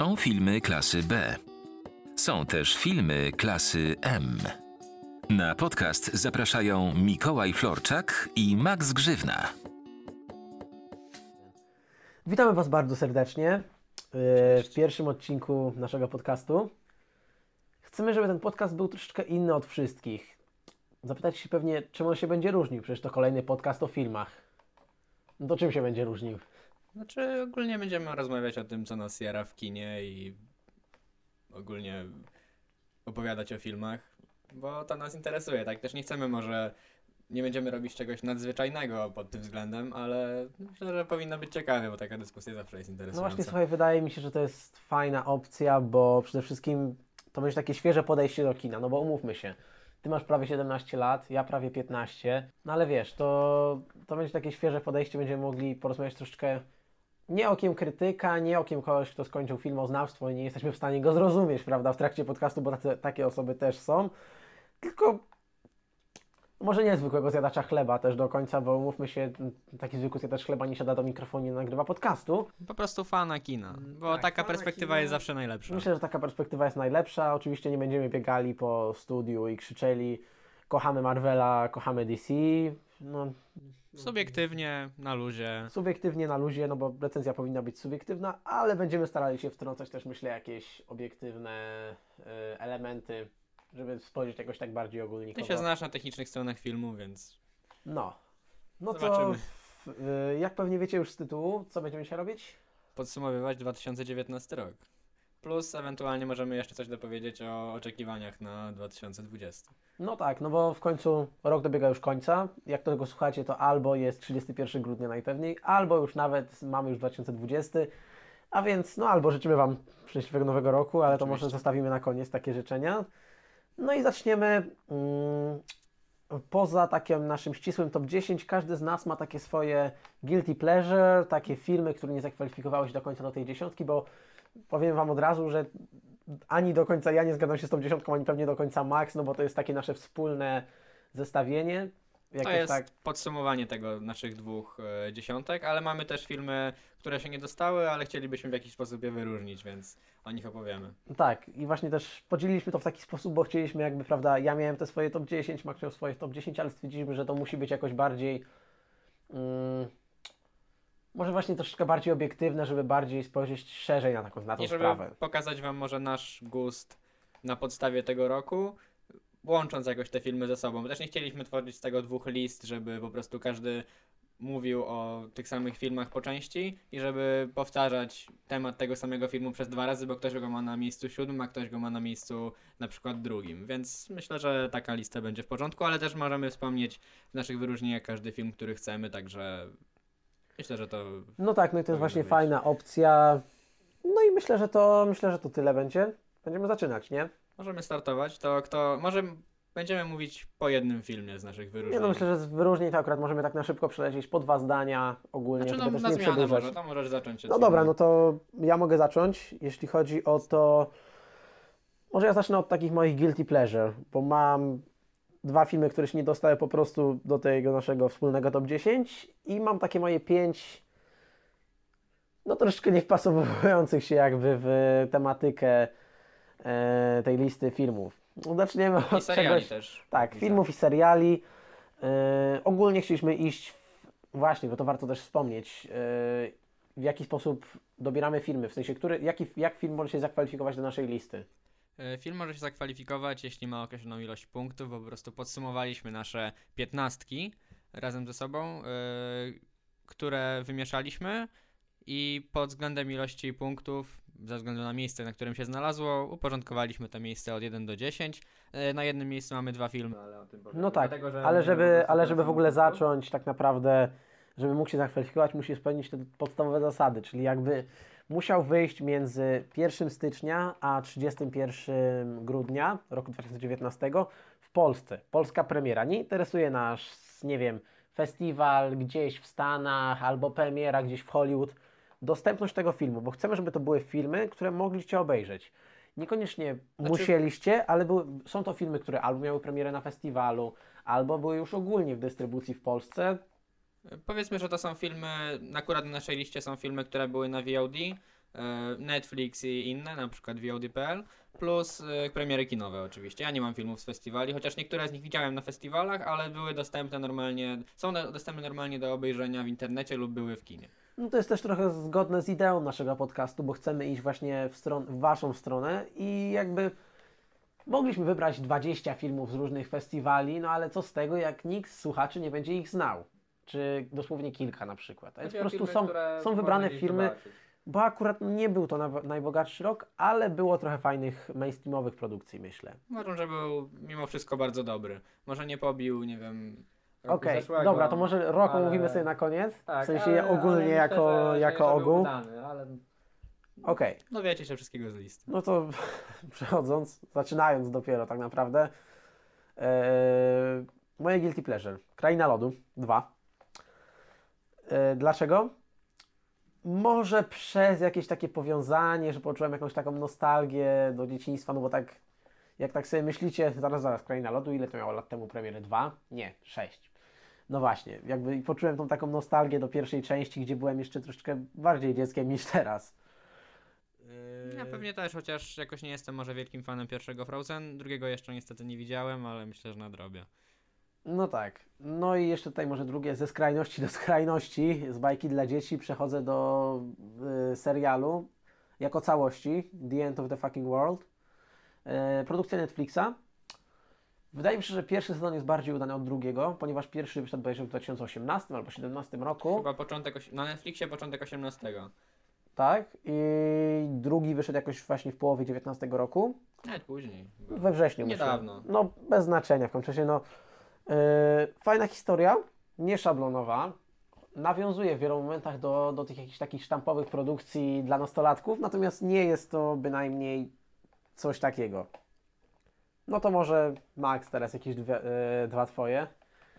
Są filmy klasy B. Są też filmy klasy M. Na podcast zapraszają Mikołaj Florczak i Max Grzywna. Witamy Was bardzo serdecznie yy, w pierwszym odcinku naszego podcastu. Chcemy, żeby ten podcast był troszeczkę inny od wszystkich. Zapytać się pewnie, czym on się będzie różnił. Przecież to kolejny podcast o filmach. No to czym się będzie różnił? Znaczy, ogólnie będziemy rozmawiać o tym, co nas jara w kinie i ogólnie opowiadać o filmach, bo to nas interesuje, tak? Też nie chcemy może, nie będziemy robić czegoś nadzwyczajnego pod tym względem, ale myślę, że powinno być ciekawe, bo taka dyskusja zawsze jest No interesująca. właśnie, słuchaj, wydaje mi się, że to jest fajna opcja, bo przede wszystkim to będzie takie świeże podejście do kina, no bo umówmy się. Ty masz prawie 17 lat, ja prawie 15, no ale wiesz, to, to będzie takie świeże podejście, będziemy mogli porozmawiać troszeczkę nie okiem krytyka, nie okiem kogoś, kto skończył filmoznawstwo i nie jesteśmy w stanie go zrozumieć, prawda, w trakcie podcastu, bo tacy, takie osoby też są, tylko może nie zwykłego zjadacza chleba też do końca, bo umówmy się, taki zwykły zjadacz chleba nie siada do mikrofonu i nagrywa podcastu. Po prostu fana kina, bo tak, taka perspektywa kina. jest zawsze najlepsza. Myślę, że taka perspektywa jest najlepsza. Oczywiście nie będziemy biegali po studiu i krzyczeli kochamy Marvela, kochamy DC. No, Subiektywnie, na luzie. subiektywnie na luzie, no bo recenzja powinna być subiektywna, ale będziemy starali się wtrącać też, myślę, jakieś obiektywne y, elementy, żeby spojrzeć jakoś tak bardziej Ty ogólnikowo. się znasz na technicznych stronach filmu, więc No. No to, Zobaczymy. w, y, jak pewnie wiecie już z tytułu, co będziemy dzisiaj robić? podsumowywać 2019 rok. Plus ewentualnie możemy jeszcze coś dopowiedzieć o oczekiwaniach na 2020. No tak, no bo w końcu rok dobiega już końca. Jak tego słuchacie, to albo jest 31 grudnia najpewniej, albo już nawet mamy już 2020. A więc, no albo życzymy Wam szczęśliwego nowego roku, ale to Oczywiście. może zostawimy na koniec takie życzenia. No i zaczniemy. Mm, poza takim naszym ścisłym top 10, każdy z nas ma takie swoje guilty pleasure, takie filmy, które nie zakwalifikowały się do końca do tej dziesiątki, bo powiem Wam od razu, że ani do końca ja nie zgadzam się z tą dziesiątką, ani pewnie do końca Max, no bo to jest takie nasze wspólne zestawienie. To jest tak, podsumowanie tego naszych dwóch e, dziesiątek, ale mamy też filmy, które się nie dostały, ale chcielibyśmy w jakiś sposób je wyróżnić, więc o nich opowiemy. tak, i właśnie też podzieliliśmy to w taki sposób, bo chcieliśmy jakby, prawda, ja miałem te swoje top 10, Max miał swoje top 10, ale stwierdziliśmy, że to musi być jakoś bardziej, mm, może właśnie troszeczkę bardziej obiektywne, żeby bardziej spojrzeć szerzej na taką, na tą I żeby sprawę. pokazać wam może nasz gust na podstawie tego roku, łącząc jakoś te filmy ze sobą. Też nie chcieliśmy tworzyć z tego dwóch list, żeby po prostu każdy mówił o tych samych filmach po części i żeby powtarzać temat tego samego filmu przez dwa razy, bo ktoś go ma na miejscu siódmym, a ktoś go ma na miejscu na przykład drugim. Więc myślę, że taka lista będzie w porządku, ale też możemy wspomnieć w naszych wyróżnieniach każdy film, który chcemy, także myślę, że to No tak, no i to jest właśnie być. fajna opcja. No i myślę, że to myślę, że to tyle będzie. Będziemy zaczynać, nie? Możemy startować, to kto. Może będziemy mówić po jednym filmie z naszych wyróżnień. Nie no myślę, że z wyróżnień to akurat możemy tak na szybko przelecieć po dwa zdania ogólnie, Znaczy, no, też na nie zmianę może, to możesz zacząć. No dobra, no to ja mogę zacząć. Jeśli chodzi o to. Może ja zacznę od takich moich guilty pleasure, bo mam dwa filmy, które się nie dostały po prostu do tego naszego wspólnego top 10 i mam takie moje pięć no troszeczkę nie wpasowujących się jakby w tematykę e, tej listy filmów. No, Zaczniemy I od czegoś, też. tak, Widzę. filmów i seriali. E, ogólnie chcieliśmy iść, w, właśnie, bo to warto też wspomnieć, e, w jaki sposób dobieramy filmy, w sensie, który, jaki, jak film może się zakwalifikować do naszej listy. E, Film może się zakwalifikować, jeśli ma określoną ilość punktów, bo po prostu podsumowaliśmy nasze piętnastki razem ze sobą, e, które wymieszaliśmy i pod względem ilości punktów, ze względu na miejsce, na którym się znalazło, uporządkowaliśmy te miejsce od 1 do 10. E, Na jednym miejscu mamy dwa filmy, ale o tym powiemy. No tak, Dlatego, że ale żeby, ale żeby w ogóle zacząć tak naprawdę, żeby mógł się zakwalifikować, musi spełnić te podstawowe zasady, czyli jakby musiał wyjść między 1 stycznia a 31 grudnia roku 2019 w Polsce. Polska premiera. Nie interesuje nas, nie wiem, festiwal gdzieś w Stanach albo premiera gdzieś w Hollywood. Dostępność tego filmu, bo chcemy, żeby to były filmy, które mogliście obejrzeć. Niekoniecznie Znaczy- musieliście, ale były, są to filmy, które albo miały premierę na festiwalu, albo były już ogólnie w dystrybucji w Polsce. Powiedzmy, że to są filmy, akurat na naszej liście są filmy, które były na VOD, e, Netflix i inne, na przykład VOD.pl, plus e, premiery kinowe oczywiście. Ja nie mam filmów z festiwali, chociaż niektóre z nich widziałem na festiwalach, ale były dostępne normalnie, są do- dostępne normalnie do obejrzenia w internecie lub były w kinie. No to jest też trochę zgodne z ideą naszego podcastu, bo chcemy iść właśnie w, stron- w waszą stronę i jakby mogliśmy wybrać 20 filmów z różnych festiwali, no ale co z tego, jak nikt z słuchaczy nie będzie ich znał. Czy dosłownie kilka na przykład. A więc po prostu są, są wybrane firmy, bo akurat nie był to na- najbogatszy rok, ale było trochę fajnych mainstreamowych produkcji, myślę. Uważam, że był mimo wszystko bardzo dobry. Może nie pobił, nie wiem, Okej, zeszłego. dobra, to może rok ale- omówimy sobie na koniec, Tak, w sensie ale- ogólnie ale myślę, jako, że- jako że ogół. Ale Okej. dowiecie się wszystkiego z listy. No to przechodząc, zaczynając dopiero tak naprawdę. Eee, moje Guilty Pleasure. Kraina Lodu 2. Eee, dlaczego? Może przez jakieś takie powiązanie, że poczułem jakąś taką nostalgię do dzieciństwa, no bo tak, jak tak sobie myślicie, zaraz, zaraz, Kraina Lodu, ile to miało lat temu premiery? Dwa? Nie, sześć. No właśnie, jakby poczułem tą taką nostalgię do pierwszej części, gdzie byłem jeszcze troszeczkę bardziej dzieckiem niż teraz. Eee, Ja pewnie też, chociaż jakoś nie jestem może wielkim fanem pierwszego Frozen, drugiego jeszcze niestety nie widziałem, ale myślę, że nadrobię. No tak. No i jeszcze tutaj może drugie, ze skrajności do skrajności, z bajki dla dzieci przechodzę do y, serialu jako całości, The End of the Fucking World. E, produkcja Netflixa. Wydaje mi się, że pierwszy sezon jest bardziej udany od drugiego, ponieważ pierwszy wyszedł bodajże w 2018 albo 2017 roku. Chyba początek, osi- na Netflixie początek 18. Tak. I drugi wyszedł jakoś właśnie w połowie 19 roku. Nawet później. We wrześniu. Niedawno. Myślę. No, bez znaczenia w końcu. No, fajna historia, nieszablonowa. Nawiązuje w wielu momentach do, do tych jakichś takich sztampowych produkcji dla nastolatków, natomiast nie jest to bynajmniej coś takiego. No to może Max teraz jakieś dwie, yy, dwa twoje.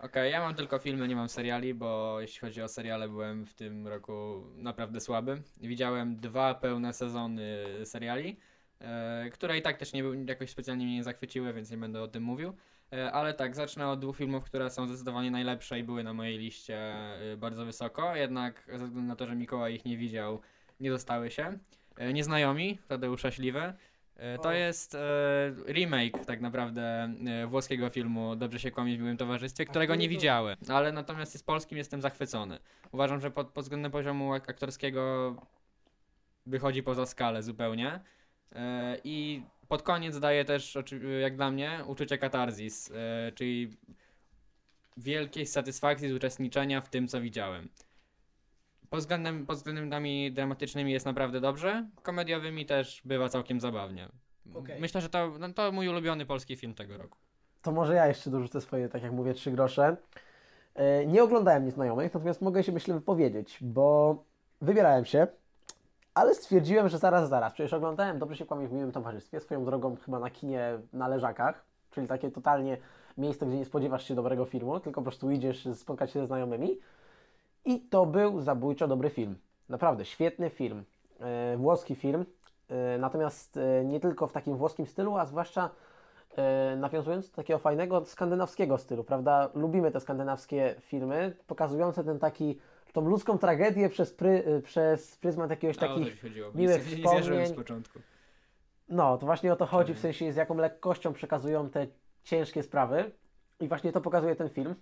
Okej, ja mam tylko filmy, nie mam seriali, bo jeśli chodzi o seriale, byłem w tym roku naprawdę słaby. Widziałem dwa pełne sezony seriali, e, które i tak też nie jakoś specjalnie mnie nie zachwyciły, więc nie będę o tym mówił. E, ale tak, zacznę od dwóch filmów, które są zdecydowanie najlepsze i były na mojej liście e, bardzo wysoko, jednak ze względu na to, że Mikołaj ich nie widział, nie dostały się. E, Nieznajomi, Tadeusza Śliwy. E, To O. jest remake tak naprawdę włoskiego filmu Dobrze się kłamie w miłym towarzystwie, którego nie widziałem, ale natomiast z polskim jestem zachwycony. Uważam, że pod, pod względem poziomu ak- aktorskiego wychodzi poza skalę zupełnie i pod koniec daje też, jak dla mnie, uczucie katarzis, e, czyli wielkiej satysfakcji z uczestniczenia w tym, co widziałem. Pod względem, pod względami dramatycznymi jest naprawdę dobrze, komediowymi też bywa całkiem zabawnie. Okej. Myślę, że to, no, to mój ulubiony polski film tego roku. To może ja jeszcze dorzucę swoje, tak jak mówię, trzy grosze. E, Nie oglądałem Nieznajomych, natomiast mogę się myślę wypowiedzieć, bo wybierałem się, ale stwierdziłem, że zaraz, zaraz. Przecież oglądałem Dobrze się kłamie w miłym towarzystwie, swoją drogą chyba na kinie na Leżakach, czyli takie totalnie miejsce, gdzie nie spodziewasz się dobrego filmu, tylko po prostu idziesz spotkać się ze znajomymi. I to był zabójczo dobry film. Naprawdę, świetny film. E, włoski film. E, natomiast e, nie tylko w takim włoskim stylu, a zwłaszcza e, nawiązując do takiego fajnego skandynawskiego stylu, prawda? Lubimy te skandynawskie filmy, pokazujące ten taki, tą ludzką tragedię przez, pry, e, przez pryzmat jakiegoś A o to takich miłych Nie- nie zjarzyłem z wspomnień. początku. no, to właśnie o to chodzi, w sensie z jaką lekkością przekazują te ciężkie sprawy. I właśnie to pokazuje ten film.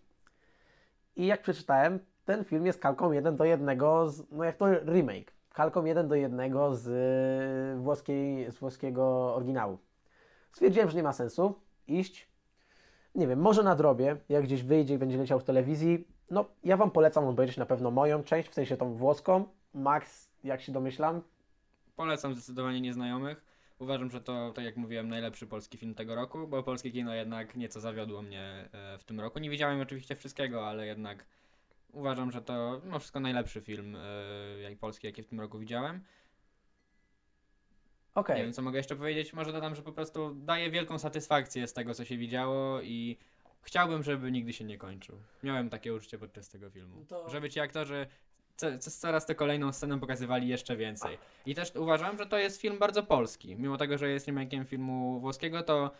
I jak przeczytałem, ten film jest kalką jeden do jednego, z, no jak to remake, kalką jeden do jednego z, y, włoskiej, z włoskiego oryginału. Stwierdziłem, że nie ma sensu iść. Nie wiem, może nadrobię, jak gdzieś wyjdzie i będzie leciał w telewizji. No, ja Wam polecam obejrzeć na pewno moją część, w sensie tą włoską. Max, jak się domyślam, Polecam zdecydowanie Nieznajomych. Uważam, że to, tak jak mówiłem, najlepszy polski film tego roku, bo polskie kino jednak nieco zawiodło mnie e, w tym roku. Nie widziałem oczywiście wszystkiego, ale jednak uważam, że to mimo wszystko najlepszy film e, jak polski, jaki w tym roku widziałem. okej. Nie wiem, co mogę jeszcze powiedzieć. Może dodam, że po prostu daje wielką satysfakcję z tego, co się widziało i chciałbym, żeby nigdy się nie kończył. Miałem takie uczucie podczas tego filmu. To- Żeby ci aktorzy co, co, coraz tę kolejną scenę pokazywali jeszcze więcej. I też uważam, że to jest film bardzo polski. Mimo tego, że jest remake'iem filmu włoskiego, to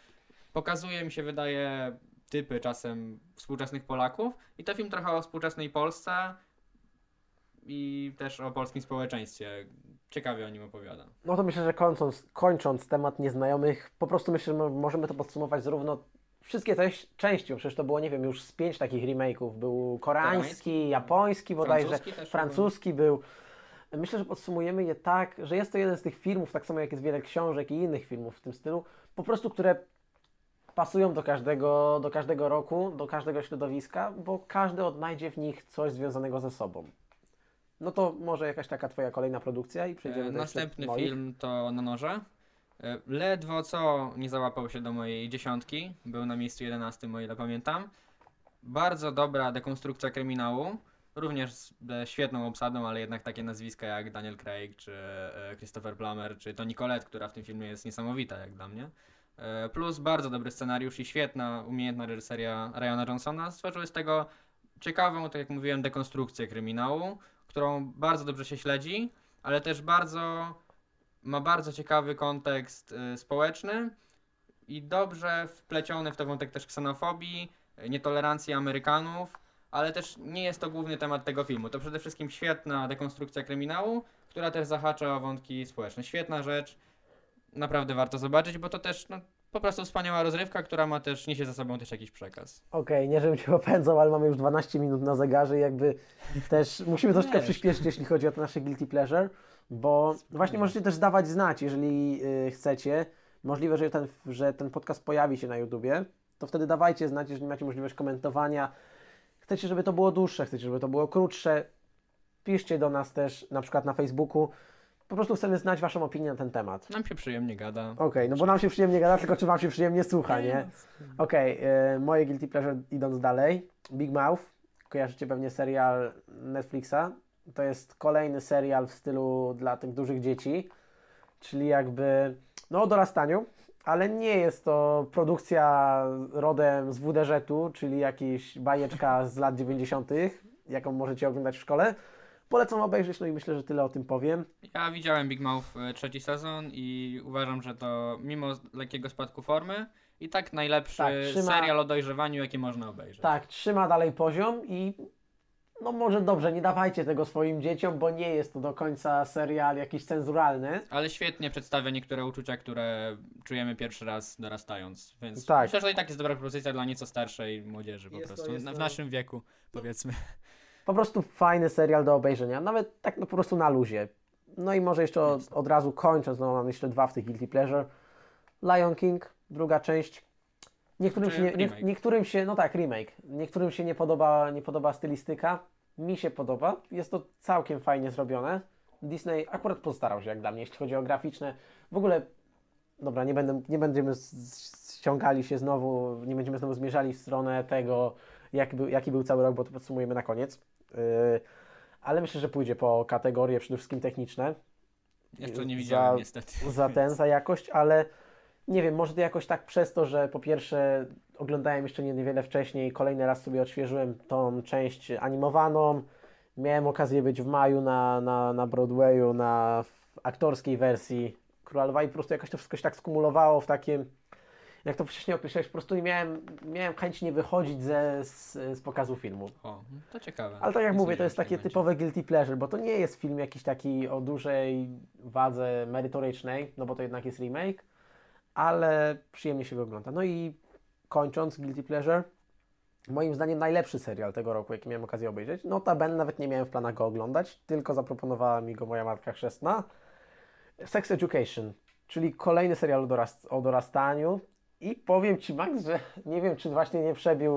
pokazuje, mi się wydaje, typy czasem współczesnych Polaków. I to film trochę o współczesnej Polsce i też o polskim społeczeństwie, ciekawie o nim opowiada. No to myślę, że kończąc, kończąc temat nieznajomych, po prostu myślę, że możemy to podsumować zarówno wszystkie te części, przecież to było, nie wiem, już z pięć takich remake'ów. Był koreański, japoński bodajże, francuski francuski był. Myślę, że podsumujemy je tak, że jest to jeden z tych filmów, tak samo jak jest wiele książek i innych filmów w tym stylu, po prostu które pasują do każdego, do każdego roku, do każdego środowiska, bo każdy odnajdzie w nich coś związanego ze sobą. No to może jakaś taka Twoja kolejna produkcja i przejdziemy E, do Następny film to Na noże. E, Ledwo co nie załapał się do mojej dziesiątki. Był na miejscu 11, o ile pamiętam. Bardzo dobra dekonstrukcja kryminału. Również z świetną obsadą, ale jednak takie nazwiska jak Daniel Craig, czy e, Christopher Plummer, czy Toni Collette, która w tym filmie jest niesamowita jak dla mnie. E, Plus bardzo dobry scenariusz i świetna, umiejętna reżyseria Ryana Johnsona stworzyły z tego ciekawą, tak jak mówiłem, dekonstrukcję kryminału, którą bardzo dobrze się śledzi, ale też bardzo ma bardzo ciekawy kontekst y, społeczny i dobrze wpleciony w to wątek też ksenofobii, y, nietolerancji Amerykanów, ale też nie jest to główny temat tego filmu. To przede wszystkim świetna dekonstrukcja kryminału, która też zahacza o wątki społeczne. Świetna rzecz, naprawdę warto zobaczyć, bo to też no, po prostu wspaniała rozrywka, która ma też, niesie za sobą też jakiś przekaz. Okej, nie żebym Cię opędzał, ale mamy już 12 minut na zegarze i jakby też musimy troszkę Wiesz. przyspieszyć, jeśli chodzi o nasze guilty pleasure, bo właśnie możecie też dawać znać, jeżeli y, chcecie. Możliwe, że ten, że ten podcast pojawi się na YouTubie, to wtedy dawajcie znać, jeżeli macie możliwość komentowania. Chcecie, żeby to było dłuższe, chcecie, żeby to było krótsze, piszcie do nas też, na przykład na Facebooku. Po prostu chcemy znać Waszą opinię na ten temat. Nam się przyjemnie gada. Okej, no bo nam się przyjemnie gada, tylko czy Wam się przyjemnie słucha, nie? Okej, e, moje guilty pleasure idąc dalej. Big Mouth. Kojarzycie pewnie serial Netflixa. To jest kolejny serial w stylu dla tych dużych dzieci, czyli jakby no o dorastaniu, ale nie jest to produkcja rodem z WDŻ-u, czyli jakaś bajeczka z lat 90., jaką możecie oglądać w szkole. Polecam obejrzeć, no i myślę, że tyle o tym powiem. Ja widziałem Big Mouth e, trzeci sezon i uważam, że to mimo lekkiego spadku formy i tak najlepszy Tak, trzyma- serial o dojrzewaniu, jaki można obejrzeć. Tak, trzyma dalej poziom i no może dobrze, nie dawajcie tego swoim dzieciom, bo nie jest to do końca serial jakiś cenzuralny. Ale świetnie przedstawia niektóre uczucia, które czujemy pierwszy raz dorastając, więc Tak. myślę, że to i tak jest dobra propozycja dla nieco starszej młodzieży po Jest to- prostu, jest Na- w to- naszym wieku powiedzmy. Po prostu fajny serial do obejrzenia, nawet tak no po prostu na luzie. No i może jeszcze od, od razu kończąc, no mam jeszcze dwa w tych Guilty Pleasure. Lion King, druga część. Niektórym się, nie, nie, remake? niektórym się, no tak, remake. Niektórym się nie podoba, nie podoba stylistyka. Mi się podoba. Jest to całkiem fajnie zrobione. Disney akurat postarał się jak dla mnie, jeśli chodzi o graficzne. W ogóle, dobra, nie, będę, nie będziemy ściągali się znowu, nie będziemy znowu zmierzali w stronę tego, jak był, jaki był cały rok, bo to podsumujemy na koniec. Yy, ale myślę, że pójdzie po kategorie przede wszystkim techniczne Jeszcze nie Za- widziałem niestety. za ten, za jakość, ale nie wiem, może to jakoś tak przez to, że po pierwsze oglądałem jeszcze nie- niewiele wcześniej, kolejny raz sobie odświeżyłem tą część animowaną. Miałem okazję być w maju na, na, na Broadwayu, na aktorskiej wersji Króla Lwa i po prostu jakoś to wszystko się tak skumulowało w takim, jak to wcześniej określałeś, po prostu nie miałem, miałem chęć nie wychodzić ze, z, z pokazu filmu. O, to ciekawe. Ale tak jak mówię, to jest tak takie będzie. typowe guilty pleasure, bo to nie jest film jakiś taki o dużej wadze merytorycznej, no bo to jednak jest remake, ale przyjemnie się go ogląda. No i kończąc guilty pleasure, moim zdaniem najlepszy serial tego roku, jaki miałem okazję obejrzeć. Notabene nawet nie miałem w planach go oglądać, tylko zaproponowała mi go moja matka chrzestna. Sex Education, czyli kolejny serial o, dorast- o dorastaniu i powiem Ci Max, że nie wiem, czy właśnie nie przebił,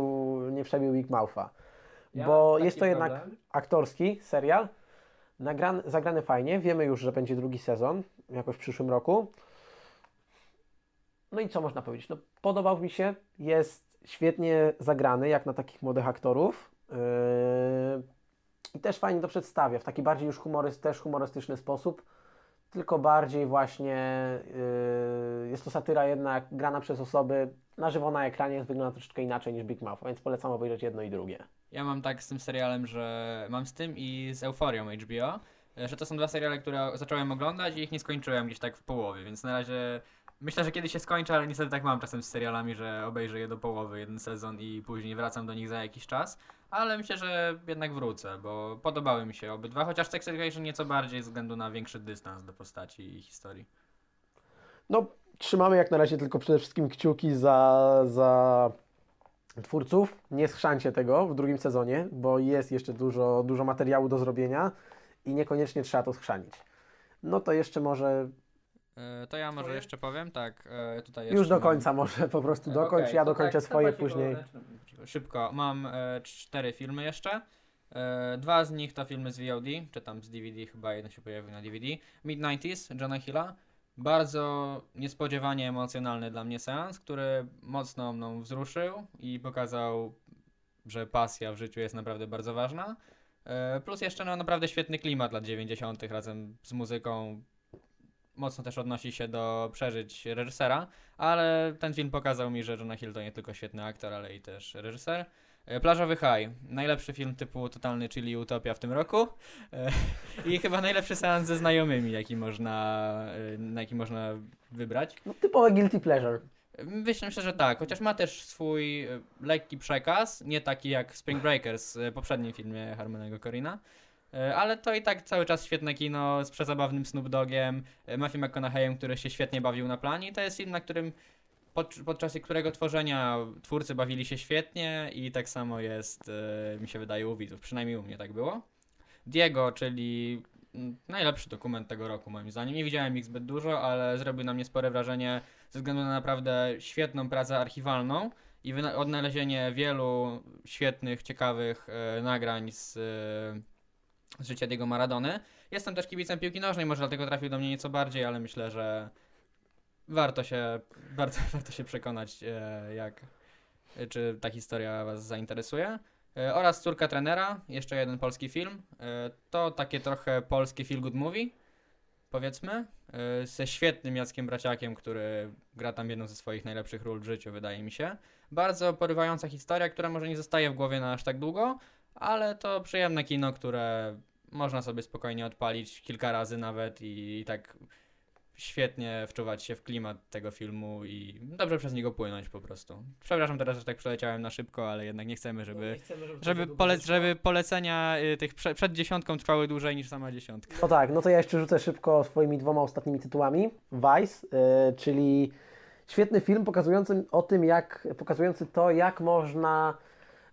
nie przebił Big Moutha. Ja bo jest to jednak problem. aktorski serial, nagrany, zagrany fajnie, wiemy już, że będzie drugi sezon, jakoś w przyszłym roku. No i co można powiedzieć? No, podobał mi się, jest świetnie zagrany, jak na takich młodych aktorów. Yy, I też fajnie to przedstawia, w taki bardziej już humoryst, też humorystyczny sposób, tylko bardziej właśnie yy, jest to satyra jednak grana przez osoby na żywo na ekranie, wygląda troszeczkę inaczej niż Big Mouth, więc polecam obejrzeć jedno i drugie. Ja mam tak z tym serialem, że mam z tym i z Euforią HBO, że to są dwa seriale, które zacząłem oglądać i ich nie skończyłem gdzieś tak w połowie, więc na razie Myślę, że kiedyś się skończy, ale niestety tak mam czasem z serialami, że obejrzę je do połowy jeden sezon i później wracam do nich za jakiś czas. Ale myślę, że jednak wrócę, bo podobały mi się obydwa, chociaż Sex Education nieco bardziej ze względu na większy dystans do postaci i historii. No, trzymamy jak na razie tylko przede wszystkim kciuki za, za twórców. Nie schrzancie tego w drugim sezonie, bo jest jeszcze dużo, dużo materiału do zrobienia i niekoniecznie trzeba to schrzanić. No to jeszcze może to ja może Twoje? jeszcze powiem, tak, e, tutaj już do mam- końca może po prostu E, dokończ, okej, ja dokończę tak, swoje później. Szybko, mam e, cztery filmy jeszcze. E, dwa z nich to filmy z VOD, czy tam z DVD, chyba jeden się pojawił na DVD. Mid-90s, Johna Hilla. Bardzo niespodziewanie emocjonalny dla mnie seans, który mocno mną wzruszył i pokazał, że pasja w życiu jest naprawdę bardzo ważna. E, plus jeszcze no, naprawdę świetny klimat lat 90. razem z muzyką. Mocno też odnosi się do przeżyć reżysera, ale ten film pokazał mi, że Jonah Hill to nie tylko świetny aktor, ale i też reżyser. E, Plażowy High, najlepszy film typu totalny, czyli Utopia w tym roku E, i chyba najlepszy seans ze znajomymi, jaki można, e, jaki można wybrać. No, typowe guilty pleasure. Myślę, że tak, chociaż ma też swój lekki przekaz, nie taki jak Spring Breakers, e, poprzednim filmie Harmonego Corina. E, Ale to i tak cały czas świetne kino z przezabawnym Snoop Dogiem, e, Matthew McConaugheyem, który się świetnie bawił na planie. I to jest film, na którym pod, podczas którego tworzenia twórcy bawili się świetnie i tak samo jest, e, mi się wydaje, u widzów. Przynajmniej u mnie tak było. Diego, czyli najlepszy dokument tego roku moim zdaniem. Nie widziałem ich zbyt dużo, ale zrobił na mnie spore wrażenie ze względu na naprawdę świetną pracę archiwalną i odnalezienie wielu świetnych, ciekawych e, nagrań z, e, z życia Diego Maradony. Jestem też kibicem piłki nożnej, może dlatego trafił do mnie nieco bardziej, ale myślę, że warto się, warto, warto się przekonać, e, jak, czy ta historia Was zainteresuje. E, oraz Córka trenera, jeszcze jeden polski film. E, to takie trochę polskie feel good movie, powiedzmy, ze świetnym Jackiem Braciakiem, który gra tam jedną ze swoich najlepszych ról w życiu, wydaje mi się. Bardzo porywająca historia, która może nie zostaje w głowie na aż tak długo, ale to przyjemne kino, które można sobie spokojnie odpalić kilka razy nawet i, i tak świetnie wczuwać się w klimat tego filmu i dobrze przez niego płynąć po prostu. Przepraszam teraz, że tak przeleciałem na szybko, ale jednak nie chcemy, żeby, żeby, pole, żeby polecenia y, tych prze, przed dziesiątką trwały dłużej niż sama dziesiątka. No tak, no to ja jeszcze rzucę szybko swoimi dwoma ostatnimi tytułami. Vice, y, czyli świetny film pokazujący o tym, jak, pokazujący to, jak można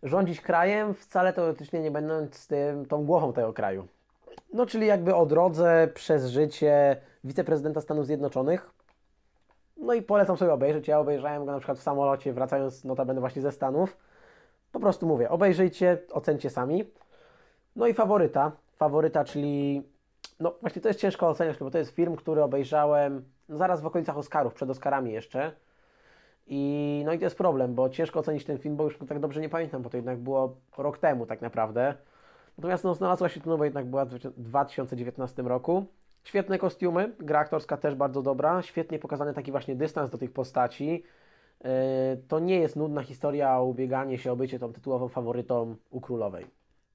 rządzić krajem, wcale teoretycznie nie będąc tym, tą głową tego kraju. No, czyli jakby o drodze przez życie wiceprezydenta Stanów Zjednoczonych. No i polecam sobie obejrzeć. Ja obejrzałem go na przykład w samolocie, wracając notabene właśnie ze Stanów. Po prostu mówię, obejrzyjcie, ocencie sami. No i faworyta. Faworyta, czyli no właśnie to jest ciężko oceniać, bo to jest film, który obejrzałem no, zaraz w okolicach Oscarów, przed Oscarami jeszcze. I no i to jest problem, bo ciężko ocenić ten film, bo już tak dobrze nie pamiętam, bo to jednak było rok temu tak naprawdę. Natomiast no, znalazła się tu, no bo jednak była w 2019 roku. Świetne kostiumy, gra aktorska też bardzo dobra, świetnie pokazany taki właśnie dystans do tych postaci. Yy, To nie jest nudna historia o ubieganie się o bycie tą tytułową faworytą u królowej.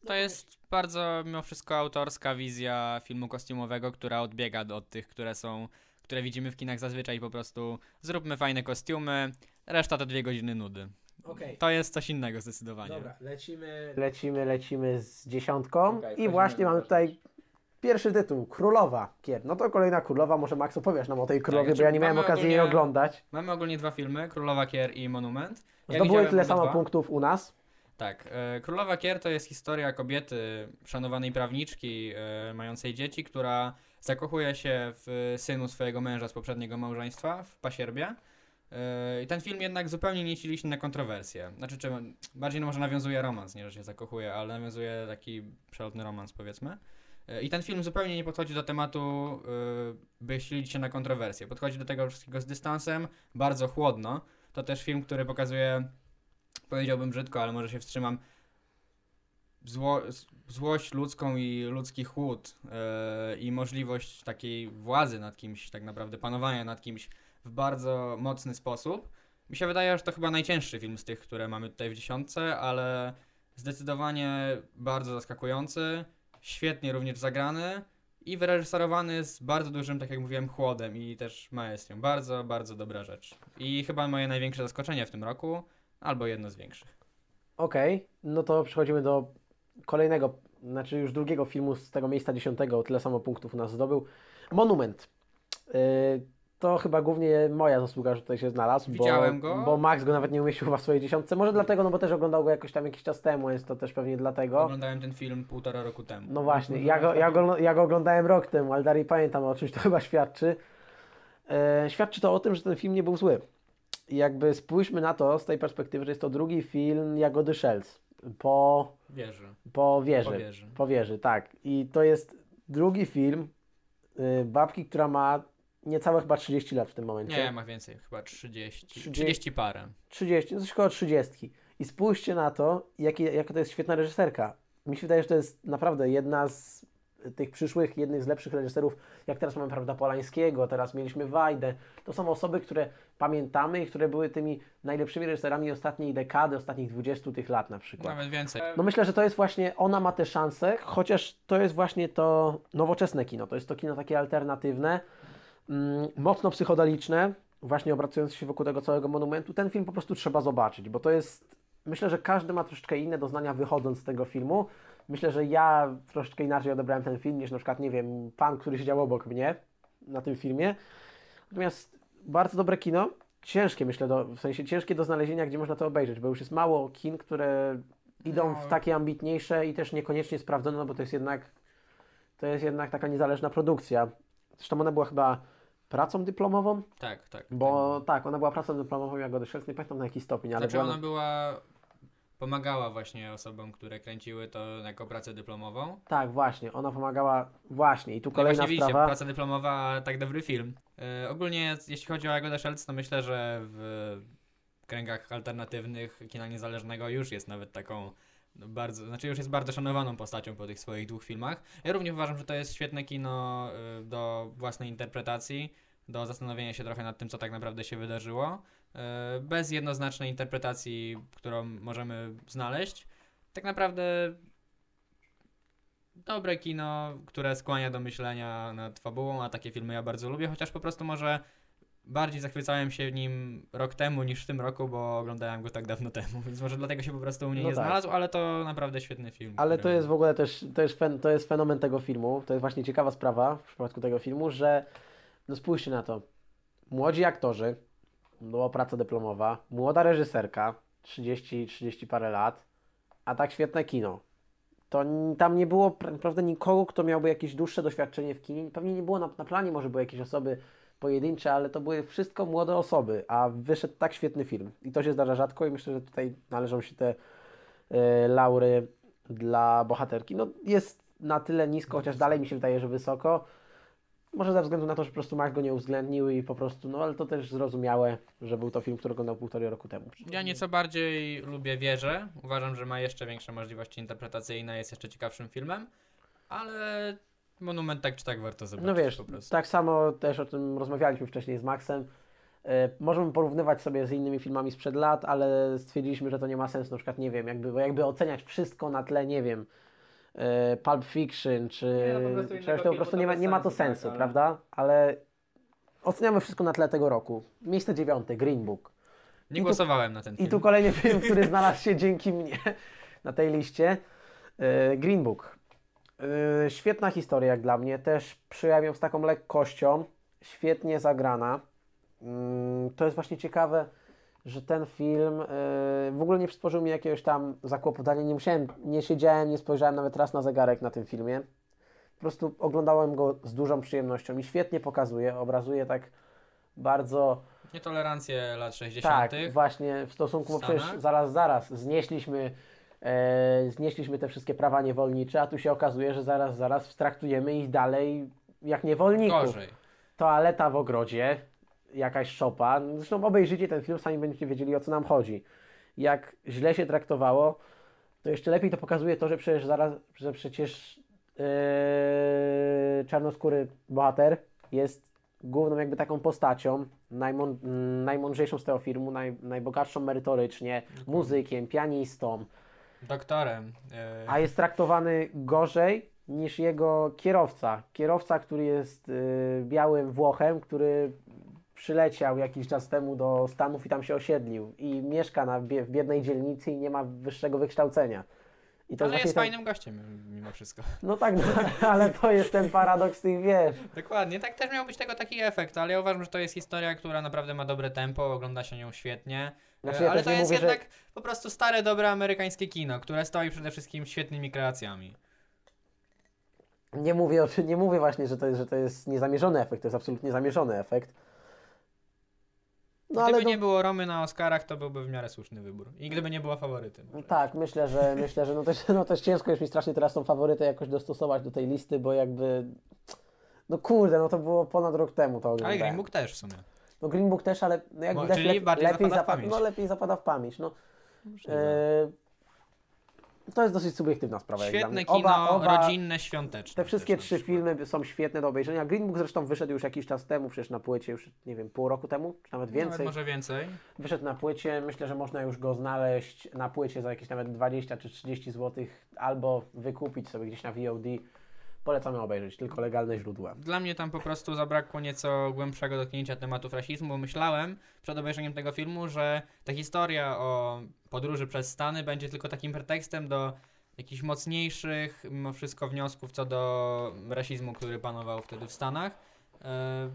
To jest bardzo mimo wszystko autorska wizja filmu kostiumowego, która odbiega od tych, które są, które widzimy w kinach zazwyczaj po prostu zróbmy fajne kostiumy, reszta to dwie godziny nudy. Okej. To jest coś innego zdecydowanie. lecimy. Lecimy, lecimy z dziesiątką. Okej, I właśnie mamy tutaj pierwszy tytuł, Królowa Kier. No to kolejna Królowa, może Max opowiesz nam o tej Królowie, znaczy bo ja nie miałem okazji jej ogólnie- oglądać. Mamy ogólnie dwa filmy, Królowa Kier i Monument. Ja Zdobyły tyle samo punktów u nas. Tak, e, Królowa Kier to jest historia kobiety, szanowanej prawniczki, e, mającej dzieci, która zakochuje się w synu swojego męża z poprzedniego małżeństwa, w pasierbie. E, I ten film jednak zupełnie nie się na kontrowersje. Znaczy, czy, bardziej no może nawiązuje romans, nie że się zakochuje, ale nawiązuje taki przelotny romans, powiedzmy. E, I ten film zupełnie nie podchodzi do tematu, e, by silić się na kontrowersje. Podchodzi do tego wszystkiego z dystansem, bardzo chłodno. To też film, który pokazuje powiedziałbym brzydko, ale może się wstrzymam, zło, złość ludzką i ludzki chłód yy, i możliwość takiej władzy nad kimś, tak naprawdę panowania nad kimś w bardzo mocny sposób. Mi się wydaje, że to chyba najcięższy film z tych, które mamy tutaj w dziesiątce, ale zdecydowanie bardzo zaskakujący, świetnie również zagrany i wyreżyserowany z bardzo dużym, tak jak mówiłem, chłodem i też maestrią. Bardzo, bardzo dobra rzecz. I chyba moje największe zaskoczenie w tym roku, albo jedno z większych. Okej, no to przechodzimy do kolejnego, znaczy już drugiego filmu z tego miejsca dziesiątego, tyle samo punktów u nas zdobył. Monument. Yy, to chyba głównie moja zasługa, że tutaj się znalazł, Widziałem bo, go. bo Max go nawet nie umieścił chyba w swojej dziesiątce. Może dlatego, no bo też oglądał go jakoś tam jakiś czas temu, jest to też pewnie dlatego. Oglądałem ten film półtora roku temu. No właśnie, ja go, ja, go, ja go oglądałem rok temu, ale dalej pamiętam o czymś, to chyba świadczy. E, świadczy to o tym, że ten film nie był zły. I jakby spójrzmy na to z tej perspektywy, że jest to drugi film Jagody Szelc po, wieży. Po wieży. Po wieży, tak. I to jest drugi film y, babki, która ma niecałe chyba 30 lat w tym momencie. Nie, ma więcej, chyba 30. 30. 30 parę. 30, no coś koło 30. I spójrzcie na to, jakie, jaka to jest świetna reżyserka. Mi się wydaje, że to jest naprawdę jedna z tych przyszłych, jednych z lepszych reżyserów, jak teraz mamy, prawda, Polańskiego, teraz mieliśmy Wajdę. To są osoby, które pamiętamy i które były tymi najlepszymi reżyserami ostatniej dekady, ostatnich 20 tych lat na przykład. Nawet więcej. No myślę, że to jest właśnie, ona ma te szanse, chociaż to jest właśnie to nowoczesne kino, to jest to kino takie alternatywne, mm, mocno psychodeliczne, właśnie obracujące się wokół tego całego monumentu. Ten film po prostu trzeba zobaczyć, bo to jest, myślę, że każdy ma troszeczkę inne doznania wychodząc z tego filmu. Myślę, że ja troszeczkę inaczej odebrałem ten film niż na przykład, nie wiem, pan, który siedział obok mnie na tym filmie. Natomiast bardzo dobre kino, ciężkie myślę, do, w sensie ciężkie do znalezienia, gdzie można to obejrzeć, bo już jest mało kin, które idą No. w takie ambitniejsze i też niekoniecznie sprawdzone, no bo to jest jednak to jest jednak taka niezależna produkcja. Zresztą ona była chyba pracą dyplomową, Tak, tak. bo tak, ona była pracą dyplomową Jagody Szelc, nie pamiętam na jaki stopień, ale Znaczy była ona na... była... Pomagała właśnie osobom, które kręciły to jako pracę dyplomową. Tak, właśnie, ona pomagała, właśnie i tu No kolejna właśnie widzicie, sprawa. praca dyplomowa, tak dobry film. E, ogólnie jeśli chodzi o Jagodę Szelc, to myślę, że w kręgach alternatywnych kina niezależnego już jest nawet taką no, bardzo, znaczy już jest bardzo szanowaną postacią po tych swoich dwóch filmach. Ja również uważam, że to jest świetne kino y, do własnej interpretacji, do zastanowienia się trochę nad tym, co tak naprawdę się wydarzyło, bez jednoznacznej interpretacji, którą możemy znaleźć. Tak naprawdę dobre kino, które skłania do myślenia nad fabułą, a takie filmy ja bardzo lubię, chociaż po prostu może bardziej zachwycałem się nim rok temu niż w tym roku, bo oglądałem go tak dawno temu, więc może dlatego się po prostu u mnie No nie tak. znalazł, ale to naprawdę świetny film. Ale to jest w ogóle też, to jest, fen, to jest fenomen tego filmu, to jest właśnie ciekawa sprawa w przypadku tego filmu, że no spójrzcie na to, młodzi aktorzy, była praca dyplomowa, młoda reżyserka, 30, 30 parę lat, a tak świetne kino. To tam nie było pra- naprawdę nikogo, kto miałby jakieś dłuższe doświadczenie w kinie. Pewnie nie było na, na planie, może były jakieś osoby pojedyncze, ale to były wszystko młode osoby, a wyszedł tak świetny film. I to się zdarza rzadko i myślę, że tutaj należą się te e, laury dla bohaterki. No jest na tyle nisko, chociaż dalej mi się wydaje, że wysoko. Może ze względu na to, że po prostu Max go nie uwzględnił i po prostu, no ale to też zrozumiałe, że był to film, który oglądał półtorej roku temu. Ja nieco bardziej lubię Wieżę. Uważam, że ma jeszcze większe możliwości interpretacyjne, jest jeszcze ciekawszym filmem, ale Monument tak czy tak warto zobaczyć No wiesz, po prostu. tak samo też o tym rozmawialiśmy wcześniej z Maxem. E, możemy porównywać sobie z innymi filmami sprzed lat, ale stwierdziliśmy, że to nie ma sensu. Na przykład, nie wiem, jakby, jakby oceniać wszystko na tle, nie wiem, Pulp Fiction, czy Nie, no to po prostu to nie ma, nie ma to sensu, tak, ale- prawda? Ale oceniamy wszystko na tle tego roku. Miejsce dziewiąte, Green Book. Nie i tu- głosowałem na ten I film. tu kolejny film, który znalazł się dzięki mnie na tej liście. E, Green Book. E, Świetna historia jak dla mnie, też przyjąłem ją z taką lekkością, świetnie zagrana. Mm, To jest właśnie ciekawe, że ten film e, w ogóle nie przysporzył mi jakiegoś tam zakłopotania. Nie musiałem, nie siedziałem, nie spojrzałem nawet raz na zegarek na tym filmie. Po prostu oglądałem go z dużą przyjemnością i świetnie pokazuje, obrazuje tak bardzo Nietolerancję lat 60. tak, właśnie w stosunku, bo przecież zaraz, zaraz znieśliśmy, e, znieśliśmy te wszystkie prawa niewolnicze, a tu się okazuje, że zaraz, zaraz traktujemy ich dalej jak niewolników. Gorzej. Toaleta w ogrodzie, jakaś szopa. Zresztą obejrzyjcie ten film, sami będziecie wiedzieli o co nam chodzi. Jak źle się traktowało, to jeszcze lepiej to pokazuje to, że przecież zaraz, że przecież e, czarnoskóry bohater jest główną jakby taką postacią, najmą, najmądrzejszą z tego filmu, naj, najbogatszą merytorycznie, muzykiem, pianistą, Doktorem. e, a jest traktowany gorzej niż jego kierowca. Kierowca, który jest y, białym Włochem, który przyleciał jakiś czas temu do Stanów i tam się osiedlił i mieszka na, w biednej dzielnicy i nie ma wyższego wykształcenia. I to Ale jest ten- fajnym gościem mimo wszystko. No tak, no, ale to jest ten paradoks tych, wiesz, Dokładnie, tak też miał być tego taki efekt, ale ja uważam, że to jest historia, która naprawdę ma dobre tempo, ogląda się nią świetnie. Znaczy, E, ja ale też to jest mówię, że- jednak po prostu stare, dobre amerykańskie kino, które stoi przede wszystkim świetnymi kreacjami. Nie mówię, nie mówię właśnie, że to, jest, że to jest niezamierzony efekt, to jest absolutnie zamierzony efekt. No gdyby ale nie było Romy na Oscarach, to byłby w miarę słuszny wybór. I gdyby nie była faworytem. tak, myślę, że myślę, że no też, no też ciężko jest mi strasznie teraz tą faworytę jakoś dostosować do tej listy, bo jakby no kurde, no to było ponad rok temu to Ale oglądałem. Green Book też w sumie. No Green Book też, ale no jak Bo- widać czyli lep, bardziej lepiej, zapada w zapa- pamięć. no, lepiej zapada w pamięć. No, e, to jest dosyć subiektywna sprawa. Świetne kino, Oba, oba, rodzinne, świąteczne. Te wszystkie trzy filmy są świetne do obejrzenia. Green Book zresztą wyszedł już jakiś czas temu, przecież na płycie już, nie wiem, pół roku temu, czy nawet Nawet więcej. może więcej. Wyszedł na płycie, myślę, że można już go znaleźć na płycie za jakieś nawet 20 czy 30 zł, albo wykupić sobie gdzieś na VOD. Polecamy obejrzeć, tylko legalne źródła. Dla mnie tam po prostu zabrakło nieco głębszego dotknięcia tematów rasizmu. Myślałem przed obejrzeniem tego filmu, że ta historia o podróży przez Stany będzie tylko takim pretekstem do jakichś mocniejszych, mimo wszystko, wniosków co do rasizmu, który panował wtedy w Stanach. E,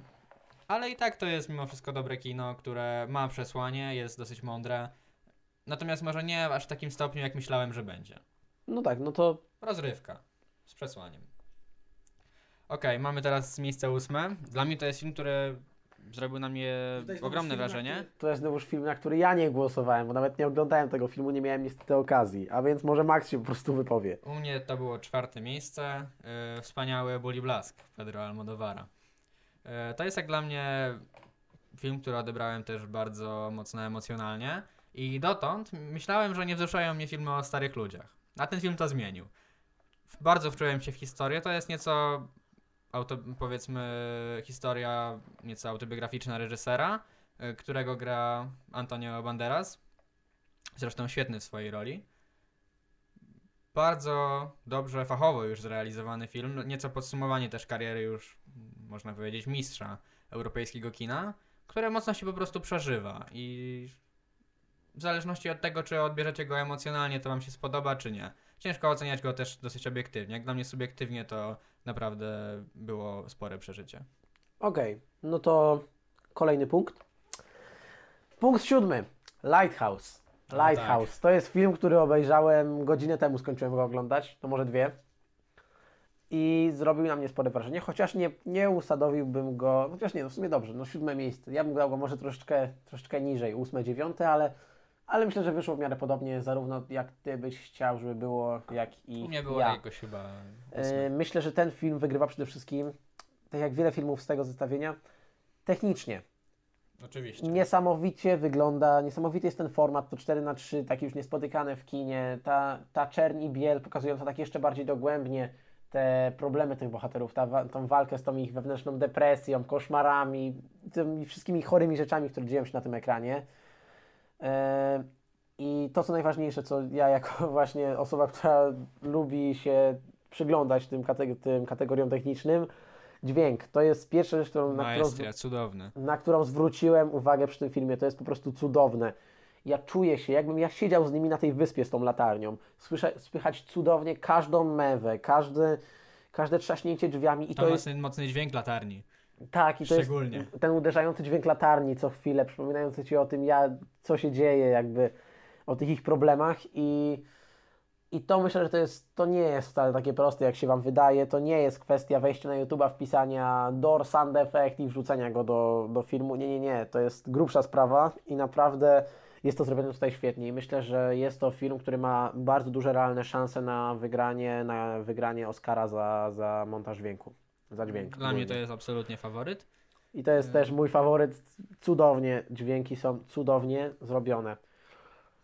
Ale i tak to jest mimo wszystko dobre kino, które ma przesłanie, jest dosyć mądre. Natomiast może nie aż w takim stopniu, jak myślałem, że będzie. No tak, no to Rozrywka z przesłaniem. Okej, mamy teraz miejsce ósme. Dla mnie to jest film, który zrobił na mnie ogromne wrażenie. to jest znowuż film, na który ja nie głosowałem, bo nawet nie oglądałem tego filmu, nie miałem niestety okazji. A więc może Max się po prostu wypowie. U mnie to było czwarte miejsce. Yy, wspaniały Bully Blask Pedro Almodovara. Yy, to jest jak dla mnie film, który odebrałem też bardzo mocno emocjonalnie. I dotąd myślałem, że nie wzruszają mnie filmy o starych ludziach. A ten film to zmienił. Bardzo wczułem się w historię. To jest nieco, auto, powiedzmy, historia nieco autobiograficzna reżysera, y, którego gra Antonio Banderas. Zresztą świetny w swojej roli. Bardzo dobrze, fachowo już zrealizowany film. No, Nieco podsumowanie też kariery już, mm, można powiedzieć, mistrza europejskiego kina, które mocno się po prostu przeżywa i w zależności od tego, czy odbierzecie go emocjonalnie, to wam się spodoba, czy nie. Ciężko oceniać go też dosyć obiektywnie. Jak dla mnie subiektywnie, to naprawdę było spore przeżycie. Okej, no to kolejny punkt. Punkt siódmy. Lighthouse. No Lighthouse. To jest film, który obejrzałem godzinę temu, skończyłem go oglądać, to może dwie. I zrobił na mnie spore wrażenie, chociaż nie, nie usadowiłbym go, chociaż nie, no w sumie dobrze, no siódme miejsce. Ja bym dał go może troszeczkę, troszeczkę niżej, ósme, dziewiąte, ale, ale myślę, że wyszło w miarę podobnie, zarówno jak Ty byś chciał, żeby było, jak i U mnie było ja. jakoś chyba E. Myślę, że ten film wygrywa przede wszystkim, tak jak wiele filmów z tego zestawienia, technicznie. Oczywiście. Niesamowicie wygląda, niesamowity jest ten format, to 4 na 3 taki już niespotykane w kinie, ta, ta czerń i biel pokazująca tak jeszcze bardziej dogłębnie te problemy tych bohaterów, ta, tą walkę z tą ich wewnętrzną depresją, koszmarami, tymi wszystkimi chorymi rzeczami, które dzieją się na tym ekranie. E, I to, co najważniejsze, co ja jako właśnie osoba, która lubi się przyglądać tym, kateg- tym kategoriom technicznym, dźwięk. To jest pierwsza rzecz, którą, na którą, Maestria, na którą zwróciłem uwagę przy tym filmie. To jest po prostu cudowne. Ja czuję się, jakbym ja siedział z nimi na tej wyspie z tą latarnią. Słyszę, słychać cudownie każdą mewę, każde, każde trzaśnięcie drzwiami i To to jest mocny dźwięk latarni. Tak, i to jest ten uderzający dźwięk latarni co chwilę, przypominający Ci o tym, ja, co się dzieje, jakby o tych ich problemach i, i to myślę, że to, jest, to nie jest wcale takie proste, jak się Wam wydaje. To nie jest kwestia wejścia na YouTube'a, wpisania DOR Sound Effect i wrzucenia go do, do filmu. Nie, nie, nie. To jest grubsza sprawa i naprawdę jest to zrobione tutaj świetnie. I myślę, że jest to film, który ma bardzo duże realne szanse na wygranie, na wygranie Oscara za, za montaż dźwięku. Za dźwięk. Dla mnie to jest absolutnie faworyt. I to jest też mój faworyt. Cudownie, dźwięki są cudownie zrobione.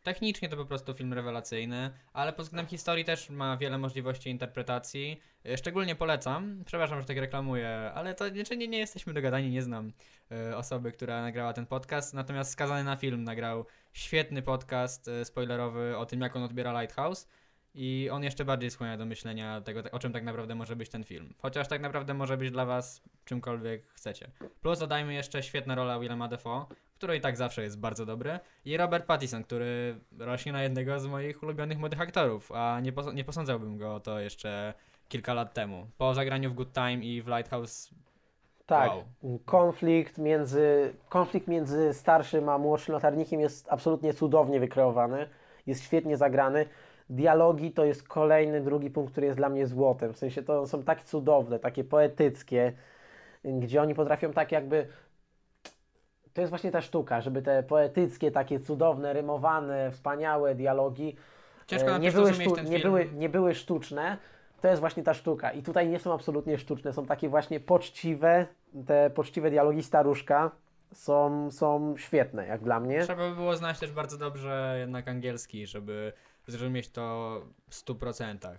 Technicznie to po prostu film rewelacyjny, ale pod względem historii też ma wiele możliwości interpretacji. E, Szczególnie polecam, przepraszam, że tak reklamuję, ale to znaczy nie, nie jesteśmy dogadani, nie znam e, osoby, która nagrała ten podcast, natomiast Skazany na film nagrał świetny podcast e, spoilerowy o tym, jak on odbiera Lighthouse I on jeszcze bardziej skłania do myślenia tego, o czym tak naprawdę może być ten film. Chociaż tak naprawdę może być dla was czymkolwiek chcecie. Plus dodajmy jeszcze świetna rola Willema Dafoe, który i tak zawsze jest bardzo dobry. I Robert Pattinson, który rośnie na jednego z moich ulubionych młodych aktorów, a nie, pos- nie posądzałbym go o to jeszcze kilka lat temu. Po zagraniu w Good Time i w Lighthouse Tak, Wow. konflikt, między, konflikt między starszym a młodszym latarnikiem jest absolutnie cudownie wykreowany, jest świetnie zagrany. Dialogi to jest kolejny, drugi punkt, który jest dla mnie złotem. W sensie to są tak cudowne, takie poetyckie, gdzie oni potrafią tak jakby. To jest właśnie ta sztuka, żeby te poetyckie, takie cudowne, rymowane, wspaniałe dialogi Ciężko e, nam nie, były sztu- nie, były, nie były sztuczne. To jest właśnie ta sztuka. I tutaj nie są absolutnie sztuczne, są takie właśnie poczciwe, te poczciwe dialogi staruszka są, są świetne, jak dla mnie. Trzeba by było znać też bardzo dobrze jednak angielski, żeby zrozumieć to w 100%.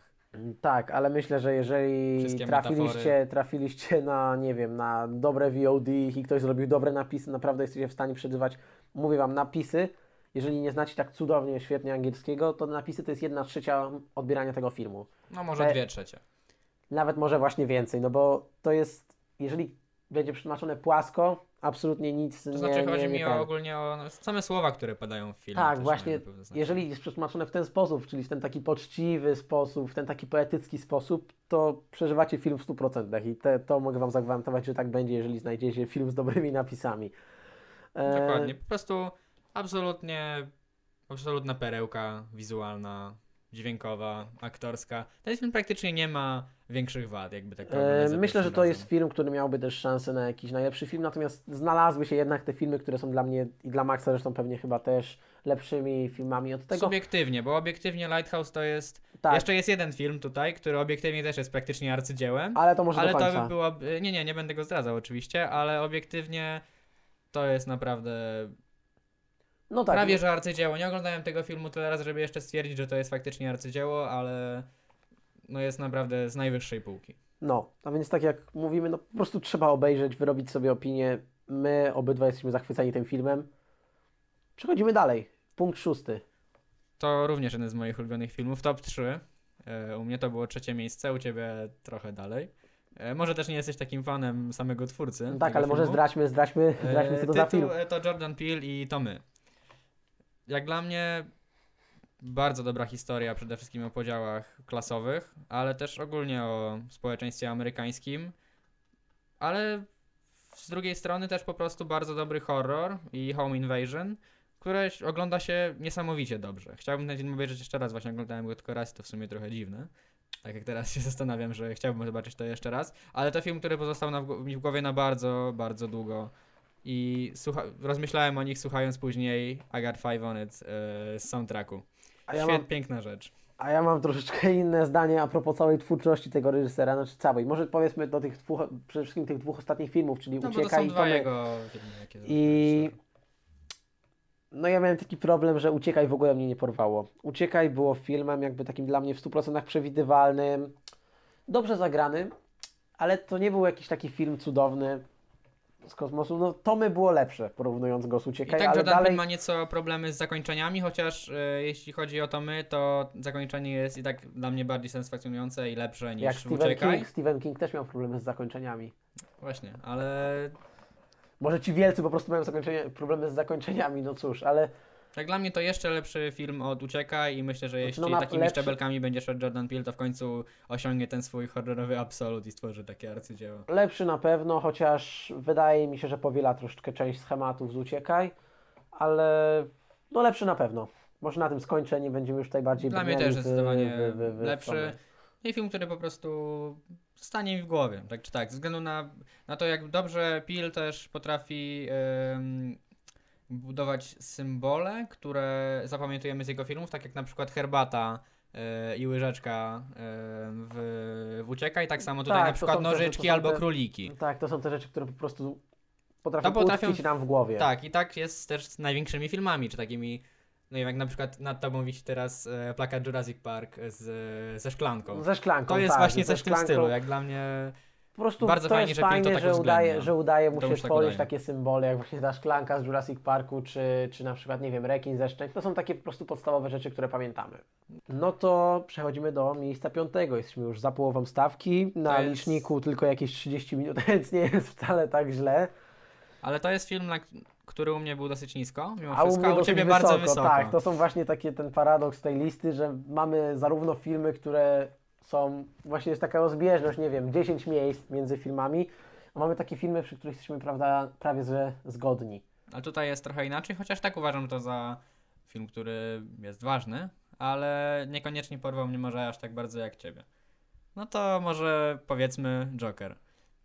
Tak, ale myślę, że jeżeli Wszystkie trafiliście, metafory. trafiliście na, nie wiem, na dobre VOD i ktoś zrobił dobre napisy, naprawdę jesteście w stanie przeżywać, mówię Wam, napisy, jeżeli nie znacie tak cudownie, świetnie angielskiego, to napisy to jest jedna trzecia odbierania tego filmu. No może Te- dwie trzecie. Nawet może właśnie więcej, no bo to jest, jeżeli będzie przetłumaczone płasko, absolutnie nic To nie znaczy nie, chodzi nie mi o ogólnie o no, same słowa, które padają w filmie. Tak, właśnie, jeżeli jest przetłumaczone w ten sposób, czyli w ten taki poczciwy sposób, w ten taki poetycki sposób, to przeżywacie film w 100% i te, to mogę Wam zagwarantować, że tak będzie, jeżeli znajdziecie film z dobrymi napisami. E, Dokładnie, po prostu absolutnie, absolutna perełka wizualna, dźwiękowa, aktorska. Ten film praktycznie nie ma większych wad, jakby tak E, Myślę, że to jest film, który miałby też szansę na jakiś najlepszy film, natomiast znalazły się jednak te filmy, które są dla mnie i dla Maxa zresztą pewnie chyba też lepszymi filmami od tego. Subiektywnie, bo obiektywnie Lighthouse to jest... tak, Jeszcze jest jeden film tutaj, który obiektywnie też jest praktycznie arcydziełem. ale to może Ale do to by było. Nie, nie, nie będę go zdradzał oczywiście, ale obiektywnie to jest naprawdę no tak, prawie że arcydzieło. Nie oglądałem tego filmu tyle razy, żeby jeszcze stwierdzić, że to jest faktycznie arcydzieło, ale no jest naprawdę z najwyższej półki. No, a więc tak jak mówimy, no po prostu trzeba obejrzeć, wyrobić sobie opinię. My obydwa jesteśmy zachwyceni tym filmem. Przechodzimy dalej. Punkt szósty. To również jeden z moich ulubionych filmów, top 3. E, U mnie to było trzecie miejsce, u ciebie trochę dalej. E, Może też nie jesteś takim fanem samego twórcy. No tak, ale może filmu. zdradźmy, zdradźmy, zdradźmy co to za tytuł film. e, to Jordan Peele i to my. Jak dla mnie bardzo dobra historia, przede wszystkim o podziałach klasowych, ale też ogólnie o społeczeństwie amerykańskim. Ale z drugiej strony też po prostu bardzo dobry horror i home invasion, które ogląda się niesamowicie dobrze. Chciałbym ten film obejrzeć jeszcze raz, właśnie oglądałem go tylko raz, to w sumie trochę dziwne. Tak jak teraz się zastanawiam, że chciałbym zobaczyć to jeszcze raz. Ale to film, który pozostał na, mi w głowie na bardzo, bardzo długo. I słucha- rozmyślałem o nich słuchając później I Got Five On It e, z soundtracku. A ja, Świet, mam, piękna rzecz. a ja mam troszeczkę inne zdanie a propos całej twórczości tego reżysera, znaczy całej. Może powiedzmy do tych dwóch, przede wszystkim tych dwóch ostatnich filmów, czyli No Ucieka są i dwa jego I no ja miałem taki problem, że Uciekaj w ogóle mnie nie porwało. Uciekaj było filmem jakby takim dla mnie w 100% przewidywalnym, dobrze zagranym, ale to nie był jakiś taki film cudowny z kosmosu. No Tomy było lepsze, porównując go z I Uciekaj, tak ale Jordan dalej... Ma nieco problemy z zakończeniami, chociaż e, jeśli chodzi o to my, to zakończenie jest i tak dla mnie bardziej satysfakcjonujące i lepsze niż Jak Stephen Uciekaj. King, Stephen King też miał problemy z zakończeniami. Właśnie, ale Może ci wielcy po prostu mają problemy z zakończeniami, no cóż, ale tak dla mnie to jeszcze lepszy film od Uciekaj i myślę, że Znaczy, jeśli no takimi lepszy- szczebelkami będzie szedł Jordan Peele, to w końcu osiągnie ten swój horrorowy absolut i stworzy takie arcydzieło. lepszy na pewno, chociaż wydaje mi się, że powiela troszeczkę część schematów z Uciekaj, ale no lepszy na pewno. Może na tym skończę, nie będziemy już tutaj bardziej Dla mnie też zdecydowanie w- w- w- lepszy. Tomy. I film, który po prostu stanie mi w głowie, tak czy tak, ze względu na, na to, jak dobrze Peel też potrafi em, budować symbole, które zapamiętujemy z jego filmów, tak jak na przykład herbata e, i łyżeczka e, w, w Uciekaj, tak samo tutaj Tak, na przykład te- nożyczki albo te- króliki. Tak, to są te rzeczy, które po prostu potrafią, To potrafią- utkwić nam w głowie. Tak, i tak jest też z największymi filmami, czy takimi, no wiem, jak na przykład nad tobą wisi teraz e, plakat Jurassic Park z, ze szklanką. Ze szklanką, To jest tak, właśnie ze coś w tym stylu, jak dla mnie Po prostu Bardzo to fajnie, jest że to tak że udaje, uwzględnia. że udaje mu się tak tworzyć udaje. takie symbole, jak właśnie ta szklanka z Jurassic Parku, czy, czy na przykład, nie wiem, rekin ze szczęk. To są takie po prostu podstawowe rzeczy, które pamiętamy. No to przechodzimy do miejsca piątego. Jesteśmy już za połową stawki. Na jest- liczniku tylko jakieś 30 minut, więc nie jest wcale tak źle. Ale to jest film, na, który u mnie był dosyć nisko, mimo A u mnie a u ciebie wysoko, bardzo wysoko. Tak, to są właśnie takie ten paradoks tej listy, że mamy zarówno filmy, które są, właśnie jest taka rozbieżność, nie wiem, 10 miejsc między filmami, a mamy takie filmy, przy których jesteśmy, prawda, prawie że zgodni. Ale tutaj jest trochę inaczej, chociaż tak uważam to za film, który jest ważny, ale niekoniecznie porwał mnie może aż tak bardzo jak ciebie. No to może powiedzmy Joker.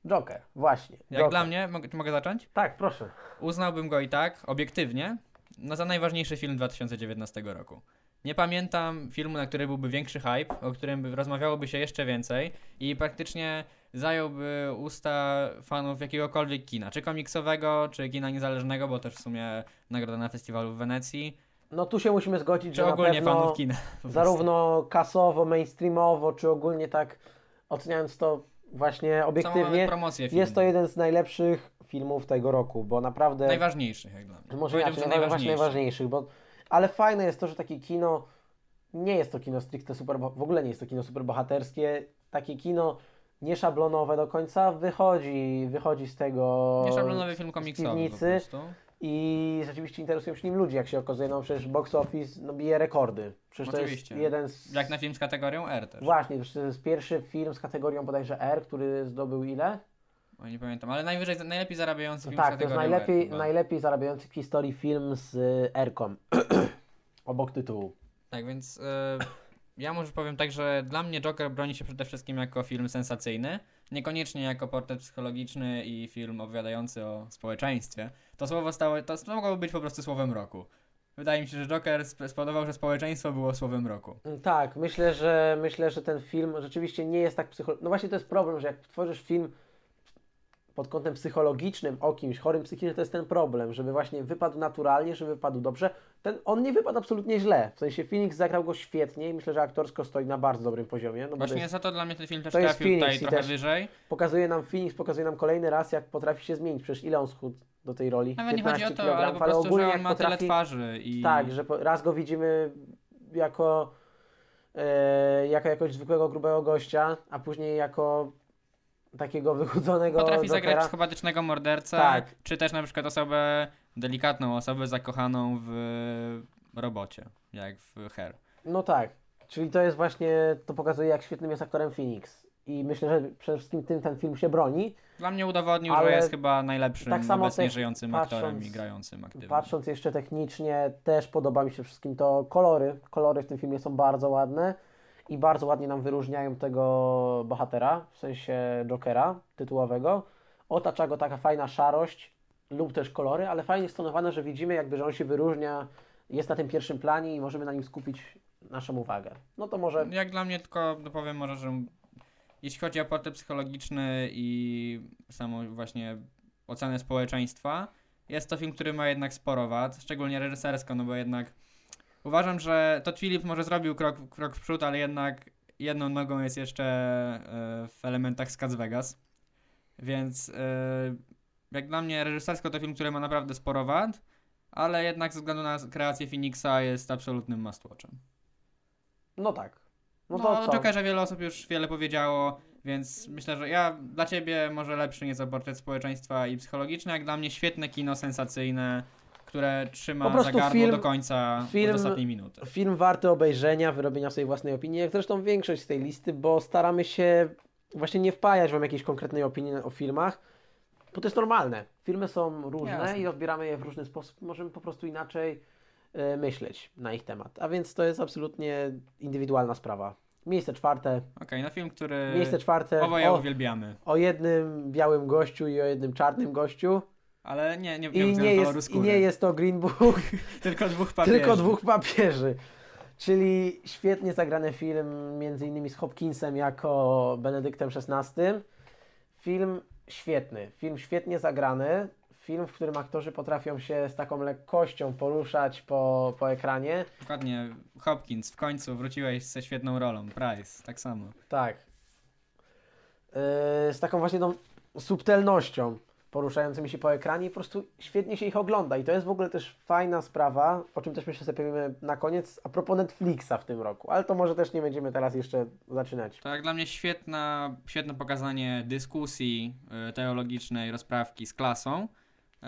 Joker, właśnie. Jak Joker. dla mnie, mogę, mogę zacząć? Tak, proszę. Uznałbym go i tak, obiektywnie, no za najważniejszy film 2019 roku. Nie pamiętam filmu, na który byłby większy hype, o którym by rozmawiałoby się jeszcze więcej i praktycznie zająłby usta fanów jakiegokolwiek kina, czy komiksowego, czy kina niezależnego, bo też w sumie nagroda na festiwalu w Wenecji, No tu się musimy zgodzić, czy że na ogólnie pewno fanów kina. zarówno kasowo, mainstreamowo, czy ogólnie tak oceniając to właśnie obiektywnie, jest to jeden z najlepszych filmów tego roku, bo naprawdę... Najważniejszych jak dla mnie. Może inaczej, że najwa- właśnie najważniejszy. najważniejszych, bo... Ale fajne jest to, że takie kino nie jest to kino stricte super, w ogóle nie jest to kino superbohaterskie. Takie kino nieszablonowe do końca wychodzi, wychodzi z tego Nieszablonowy film komiksowy i rzeczywiście interesują się nim ludzie, jak się okazuje, no przecież box office no, bije rekordy. Przecież Oczywiście. to jest jeden z... Jak na film z kategorią R też. Właśnie, to jest pierwszy film z kategorią bodajże R, który zdobył ile? O, nie pamiętam, ale najwyżej, najlepiej zarabiający film z tak, to jest kategorią R najlepiej, najlepiej zarabiający w historii film z y. Obok tytułu. Tak, więc e, ja może powiem tak, że dla mnie Joker broni się przede wszystkim jako film sensacyjny, niekoniecznie jako portret psychologiczny i film opowiadający o społeczeństwie. To słowo stało, to mogło być po prostu słowem roku. Wydaje mi się, że Joker sp- spowodował, że społeczeństwo było słowem roku. Tak, myślę, że myślę, że ten film rzeczywiście nie jest tak psychologiczny. No właśnie to jest problem, że jak tworzysz film pod kątem psychologicznym o kimś chorym psychicznie, to jest ten problem, żeby właśnie wypadł naturalnie, żeby wypadł dobrze. Ten, on nie wypadł absolutnie źle. W sensie Phoenix zagrał go świetnie i myślę, że aktorsko stoi na bardzo dobrym poziomie. No to Właśnie jest, za to dla mnie ten film też to jest trafił Phoenix tutaj trochę też- wyżej. pokazuje nam Phoenix, pokazuje nam kolejny raz, jak potrafi się zmienić. Przecież ile on schudł do tej roli? Nawet nie chodzi o to, 15 ale po prostu, ogólnie że on ma tyle potrafi- twarzy i... Tak, że raz go widzimy jako, e, jako jakoś zwykłego, grubego gościa, a później jako takiego wychudzonego Potrafi Jokera. zagrać psychopatycznego mordercę, Tak. czy też na przykład osobę, delikatną osobę zakochaną w robocie, jak w Her. No tak, czyli to jest właśnie, to pokazuje jak świetnym jest aktorem Phoenix. I myślę, że przede wszystkim tym ten film się broni. Dla mnie udowodnił, że jest chyba najlepszym tak samo obecnie też żyjącym patrząc- aktorem i grającym aktywnie. Patrząc jeszcze technicznie, też podoba mi się wszystkim to kolory. Kolory w tym filmie są bardzo ładne i bardzo ładnie nam wyróżniają tego bohatera, w sensie Jokera tytułowego. Otacza go taka fajna szarość lub też kolory, ale fajnie stonowane, że widzimy jakby, że on się wyróżnia, jest na tym pierwszym planie i możemy na nim skupić naszą uwagę. No to może Jak dla mnie tylko dopowiem może, że jeśli chodzi o portret psychologiczny i samą właśnie ocenę społeczeństwa, jest to film, który ma jednak sporo wad, szczególnie reżysersko, no bo jednak uważam, że Todd Phillips może zrobił krok, krok w przód, ale jednak jedną nogą jest jeszcze e, w elementach z Cats Vegas, więc e, jak dla mnie reżysersko to film, który ma naprawdę sporo wad, ale jednak ze względu na kreację Phoenixa jest absolutnym must watchem. no tak. No No, to o co? Jokerze wiele osób już wiele powiedziało, więc myślę, że ja dla ciebie może lepszy nieco portret społeczeństwa i psychologiczny, jak dla mnie świetne kino sensacyjne, które trzyma Po prostu za gardło film- do końca film- od ostatniej minuty. Film warty obejrzenia, wyrobienia sobie własnej opinii, jak zresztą większość z tej listy, bo staramy się właśnie nie wpajać Wam jakiejś konkretnej opinii o filmach, bo to jest normalne. Filmy są różne Jasne. i odbieramy je w różny sposób. Możemy po prostu inaczej e, myśleć na ich temat. A więc to jest absolutnie indywidualna sprawa. Miejsce czwarte. Okej, no film, który Miejsce czwarte oboje o, uwielbiamy, o jednym białym gościu i o jednym czarnym gościu. Ale nie, nie, nie, I nie, jest, I nie jest to Green Book, tylko dwóch papieży. Tylko dwóch papieży. Czyli świetnie zagrany film, między innymi z Hopkinsem jako Benedyktem XVI. Film świetny, film świetnie zagrany. Film, w którym aktorzy potrafią się z taką lekkością poruszać po, po ekranie. Dokładnie, Hopkins, w końcu wróciłeś ze świetną rolą, Price, tak samo. Tak. z taką właśnie tą subtelnością poruszającymi się po ekranie i po prostu świetnie się ich ogląda. I to jest w ogóle też fajna sprawa, o czym też myślę sobie powiemy na koniec, a propos Netflixa w tym roku. Ale to może też nie będziemy teraz jeszcze zaczynać. Tak, dla mnie świetna, świetne pokazanie dyskusji y, teologicznej, rozprawki z klasą y,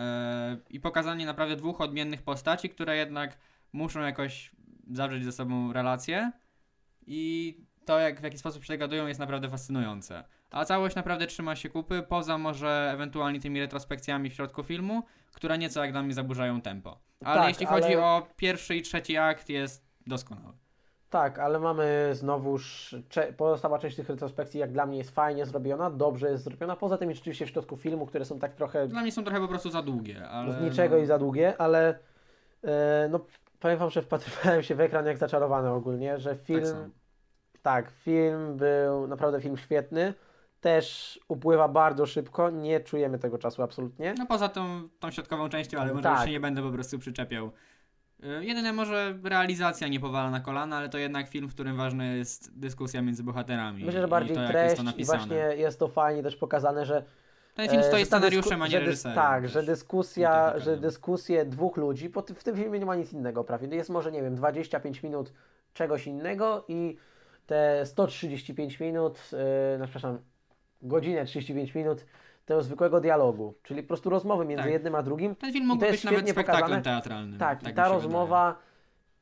i pokazanie naprawdę dwóch odmiennych postaci, które jednak muszą jakoś zawrzeć ze sobą relacje i to, jak, w jaki sposób się dogadują, jest naprawdę fascynujące. A całość naprawdę trzyma się kupy, poza może ewentualnie tymi retrospekcjami w środku filmu, które nieco jak dla mnie zaburzają tempo. Ale Tak, jeśli chodzi ale- o pierwszy i trzeci akt, jest doskonały. Tak, ale mamy znowuż cze- pozostała część tych retrospekcji, jak dla mnie jest fajnie zrobiona, dobrze jest zrobiona. Poza tym rzeczywiście w środku filmu, które są tak trochę Dla mnie są trochę po prostu za długie, ale... z niczego no, i za długie, ale e, no powiem wam, że wpatrywałem się w ekran jak zaczarowany ogólnie, że film, Tak tak, film był naprawdę film świetny, też upływa bardzo szybko, nie czujemy tego czasu absolutnie. No poza tą, tą środkową częścią, ale może Tak. już się nie będę po prostu przyczepiał. Y, Jedyne może realizacja nie powala na kolana, ale to jednak film, w którym ważna jest dyskusja między bohaterami. Myślę, że bardziej to, treść jest i właśnie jest to fajnie też pokazane, że Ten film E, stoi scenariuszem, a nie reżyserem. Tak, że dyskusja, techniką. że dyskusje dwóch ludzi, ty- w tym filmie nie ma nic innego prawie. Jest może, nie wiem, 25 minut czegoś innego i te 135 minut, yy, no przepraszam, godzinę 35 minut tego zwykłego dialogu, czyli po prostu rozmowy między Tak. jednym a drugim. Ten film mógł być nawet spektaklem pokazane. teatralnym. Tak, tak i ta rozmowa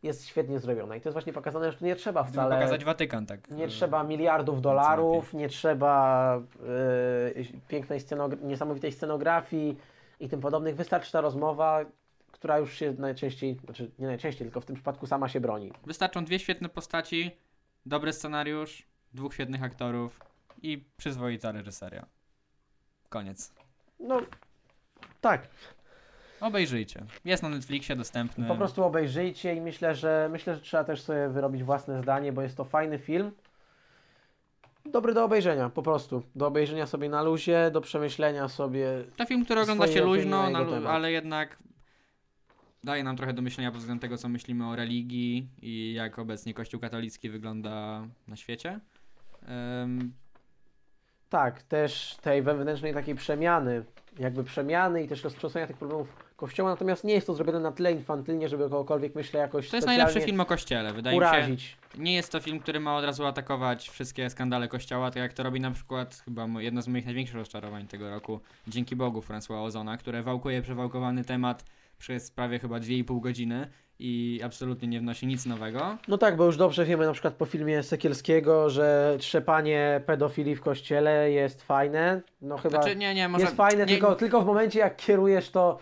jest świetnie zrobiona. I to jest właśnie pokazane, że tu nie trzeba Wydaje. wcale... pokazać Watykan, tak. Nie trzeba miliardów dolarów, nie trzeba yy, pięknej scenog- niesamowitej scenografii i tym podobnych. Wystarczy ta rozmowa, która już się najczęściej, znaczy nie najczęściej, tylko w tym przypadku sama się broni. Wystarczą dwie świetne postaci, dobry scenariusz, dwóch świetnych aktorów i przyzwoita reżyseria. Koniec. No, tak. Obejrzyjcie. Jest na Netflixie dostępny. Po prostu obejrzyjcie i myślę, że myślę, że trzeba też sobie wyrobić własne zdanie, bo jest to fajny film. Dobry do obejrzenia, po prostu. Do obejrzenia sobie na luzie, do przemyślenia sobie. To film, który ogląda się luźno, lu- ale jednak daje nam trochę do myślenia pod względem tego, co myślimy o religii i jak obecnie Kościół katolicki wygląda na świecie. Em, Tak, też tej wewnętrznej takiej przemiany, jakby przemiany i też roztrząsania tych problemów kościoła, natomiast nie jest to zrobione na tyle infantylnie, żeby kogokolwiek, myślę, jakoś to jest najlepszy film o Kościele, wydaje mi się. urazić. Nie jest to film, który ma od razu atakować wszystkie skandale Kościoła, tak jak to robi na przykład chyba jedno z moich największych rozczarowań tego roku, Dzięki Bogu François Ozona, które wałkuje przewałkowany temat przez prawie chyba 2,5 godziny i absolutnie nie wnosi nic nowego. No tak, bo już dobrze wiemy na przykład po filmie Sekielskiego, że trzepanie pedofilii w kościele jest fajne. No chyba Znaczy, nie, nie, może... jest fajne nie, tylko, tylko w momencie, jak kierujesz to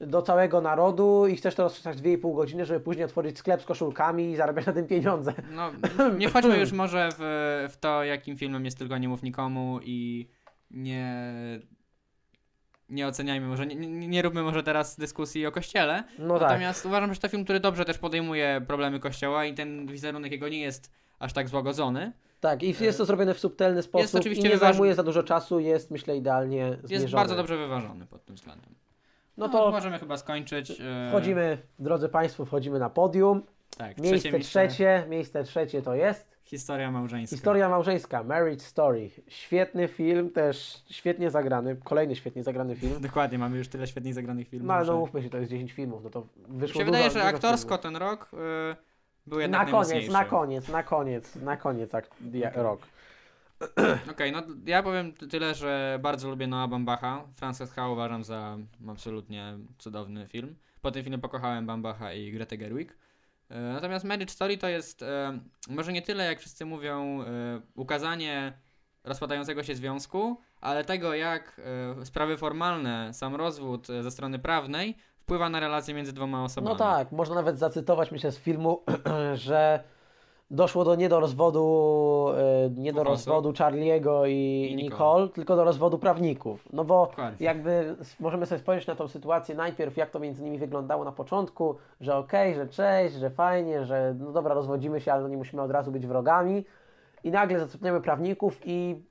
do całego narodu i chcesz to roztrzymać 2,5 godziny, żeby później otworzyć sklep z koszulkami i zarabiać na tym pieniądze. No, nie wchodźmy już może w, w to, jakim filmem jest tylko Nie mów nikomu i nie... Nie oceniajmy, może nie, nie, nie róbmy może teraz dyskusji o kościele, No tak. Natomiast uważam, że to film, który dobrze też podejmuje problemy kościoła i ten wizerunek jego nie jest aż tak złagodzony. Tak, i jest to zrobione w subtelny sposób oczywiście i nie wyważ- zajmuje za dużo czasu, jest myślę idealnie zmierzony. Jest bardzo dobrze wyważony pod tym względem. No No to możemy chyba skończyć. e, wchodzimy, drodzy Państwo, wchodzimy na podium. Tak, Miejsce trzecie, miejsce trzecie to jest Historia małżeńska. Historia małżeńska, Marriage Story. Świetny film, też świetnie zagrany, kolejny świetnie zagrany film. Dokładnie, mamy już tyle świetnie zagranych filmów. No ale no że- mówmy się, to jest 10 filmów, no to Mi wyszło się wydaje, dużo, że dużo aktorsko filmów. ten rok e, był jednak Na koniec, na koniec, na koniec, na koniec ak- ja- Okej. rok. Okej, no ja powiem ty- tyle, że bardzo lubię Noah Bambacha. Frances Ha uważam za absolutnie cudowny film. Po tym filmie pokochałem Bambacha i Gretę Gerwig. E, Natomiast Marriage Story to jest e, może nie tyle, jak wszyscy mówią, e, ukazanie rozpadającego się związku, ale tego, jak sprawy formalne, sam rozwód ze strony prawnej wpływa na relacje między dwoma osobami. No tak, można nawet zacytować myślę z filmu, że doszło do nie do rozwodu, e, nie do rozwodu Charlie'ego i, I Nicole. Nicole, tylko do rozwodu prawników. No bo Dokładnie. jakby możemy sobie spojrzeć na tą sytuację najpierw, jak to między nimi wyglądało na początku, że okej, że cześć, że fajnie, że no dobra, rozwodzimy się, ale nie musimy od razu być wrogami. I nagle zatrudniamy prawników i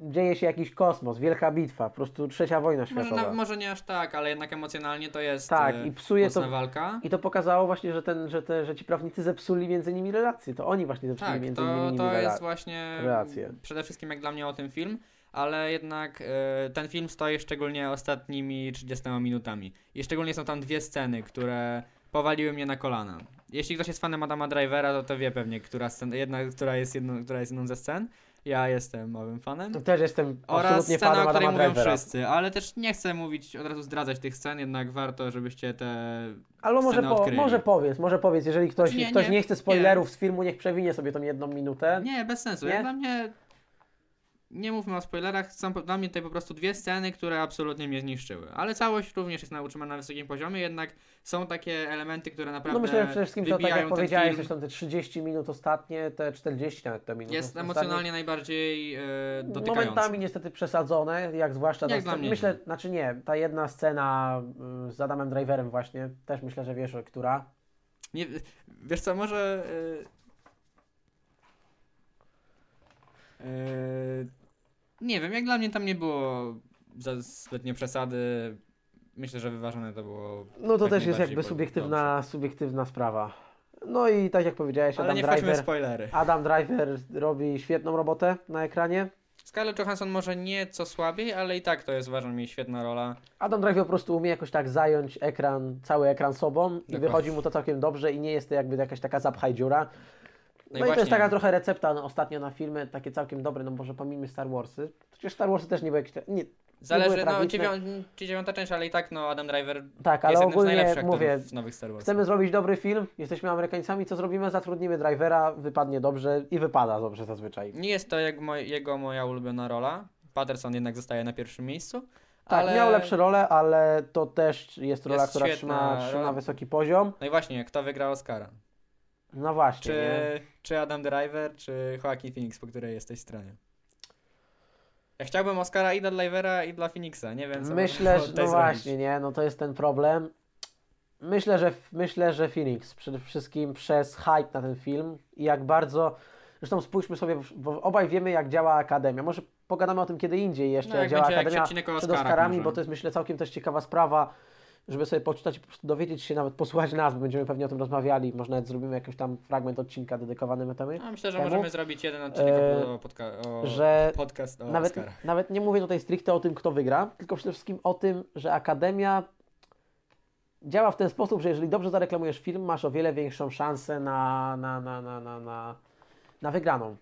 dzieje się jakiś kosmos, wielka bitwa, po prostu trzecia wojna Może, światowa. na, może nie aż tak, ale jednak emocjonalnie to jest Tak, e, i psuje to- walka. I to pokazało właśnie, że, ten, że, te, że ci prawnicy zepsuli między nimi relacje. To oni właśnie zepsuli Tak, między to, nimi to rela- jest właśnie relacje. przede wszystkim jak dla mnie o tym film, ale jednak e, ten film stoi szczególnie ostatnimi 30 minutami. I szczególnie są tam dwie sceny, które powaliły mnie na kolana. Jeśli ktoś jest fanem Adama Drivera, to to wie pewnie, która, scena, jedna, która, jest jedną, która jest jedną ze scen. Ja jestem małym fanem. Też jestem Oraz absolutnie scena, fanem o której Adama mówią Drivera. wszyscy, ale też nie chcę mówić, od razu zdradzać tych scen, jednak warto, żebyście te... Ale może, po, odkryli. może powiedz, może powiedz, jeżeli ktoś Znaczy nie, ktoś nie, nie, chce spoilerów z filmu, niech przewinie sobie tą jedną minutę. Nie, bez sensu. Nie? Jak dla mnie... Nie mówmy o spoilerach, są dla mnie tutaj po prostu dwie sceny, które absolutnie mnie zniszczyły. Ale całość również jest nauczona na wysokim poziomie, jednak są takie elementy, które naprawdę No myślę, że przede wszystkim to tak jak powiedziałeś, zresztą te 30 minut ostatnie, te 40 nawet te minut Jest ostatnie, emocjonalnie najbardziej e, dotykający. Momentami niestety przesadzone, jak zwłaszcza Jak ta dla scena, mnie myślę, nie. znaczy nie, ta jedna scena y, z Adamem Driverem właśnie, też myślę, że wiesz, która. Nie, wiesz co, może... Yy, yy, nie wiem, jak dla mnie tam nie było za zbytnie przesady. Myślę, że wyważone to było. No to też jest jakby subiektywna, subiektywna sprawa. No i tak jak powiedziałeś, Ale Adam nie Driver, spoilery. Adam Driver robi świetną robotę na ekranie. Scarlett Johansson może nieco słabiej, ale i tak to jest uważam mi świetna rola. Adam Driver po prostu umie jakoś tak zająć ekran, cały ekran sobą i Dokładnie. wychodzi mu to całkiem dobrze i nie jest to jakby jakaś taka zapchaj dziura. No, i i, to jest taka trochę recepta no, ostatnio na filmy, takie całkiem dobre, no może pomijmy Star Warsy. Przecież Star Warsy też nie były jakieś... Nie, Zależy, były no dziewią- czy dziewiąta część, ale i tak no Adam Driver tak, jest ale jednym z ogólnie najlepszych mówię, z nowych Star chcemy zrobić dobry film, jesteśmy Amerykańcami, co zrobimy? Zatrudnimy Drivera, wypadnie dobrze i wypada dobrze zazwyczaj. Nie jest to jak moj, jego moja ulubiona rola. Patterson jednak zostaje na pierwszym miejscu. Tak, ale... miał lepsze role, ale to też jest rola, Jest która trzyma, trzyma wysoki poziom. No i właśnie, kto wygrał Oscara? No właśnie, Czy, nie? czy Adam Driver, czy Joaquin Phoenix, po której jesteś stronie? Ja chciałbym Oscara i dla Drivera, i dla Phoenixa. Nie wiem, co Myślę, że, no właśnie, nie, no to jest ten problem. Myślę, że myślę, że Phoenix przede wszystkim przez hype na ten film i jak bardzo. Zresztą spójrzmy sobie, bo obaj wiemy, jak działa Akademia. Może pogadamy o tym kiedy indziej jeszcze, No, jak jak działa Akademia o przed Oscarami, może. bo to jest myślę całkiem też ciekawa sprawa, żeby sobie poczytać i po prostu dowiedzieć się, nawet posłuchać nas, bo będziemy pewnie o tym rozmawiali. Może nawet zrobimy jakiś tam fragment odcinka dedykowany temu. No, myślę, że temu, możemy zrobić jeden odcinek e, o, podca- o że podcast o nawet, nawet nie mówię tutaj stricte o tym, kto wygra, tylko przede wszystkim o tym, że Akademia działa w ten sposób, że jeżeli dobrze zareklamujesz film, masz o wiele większą szansę na, na, na, na, na, na, na wygraną.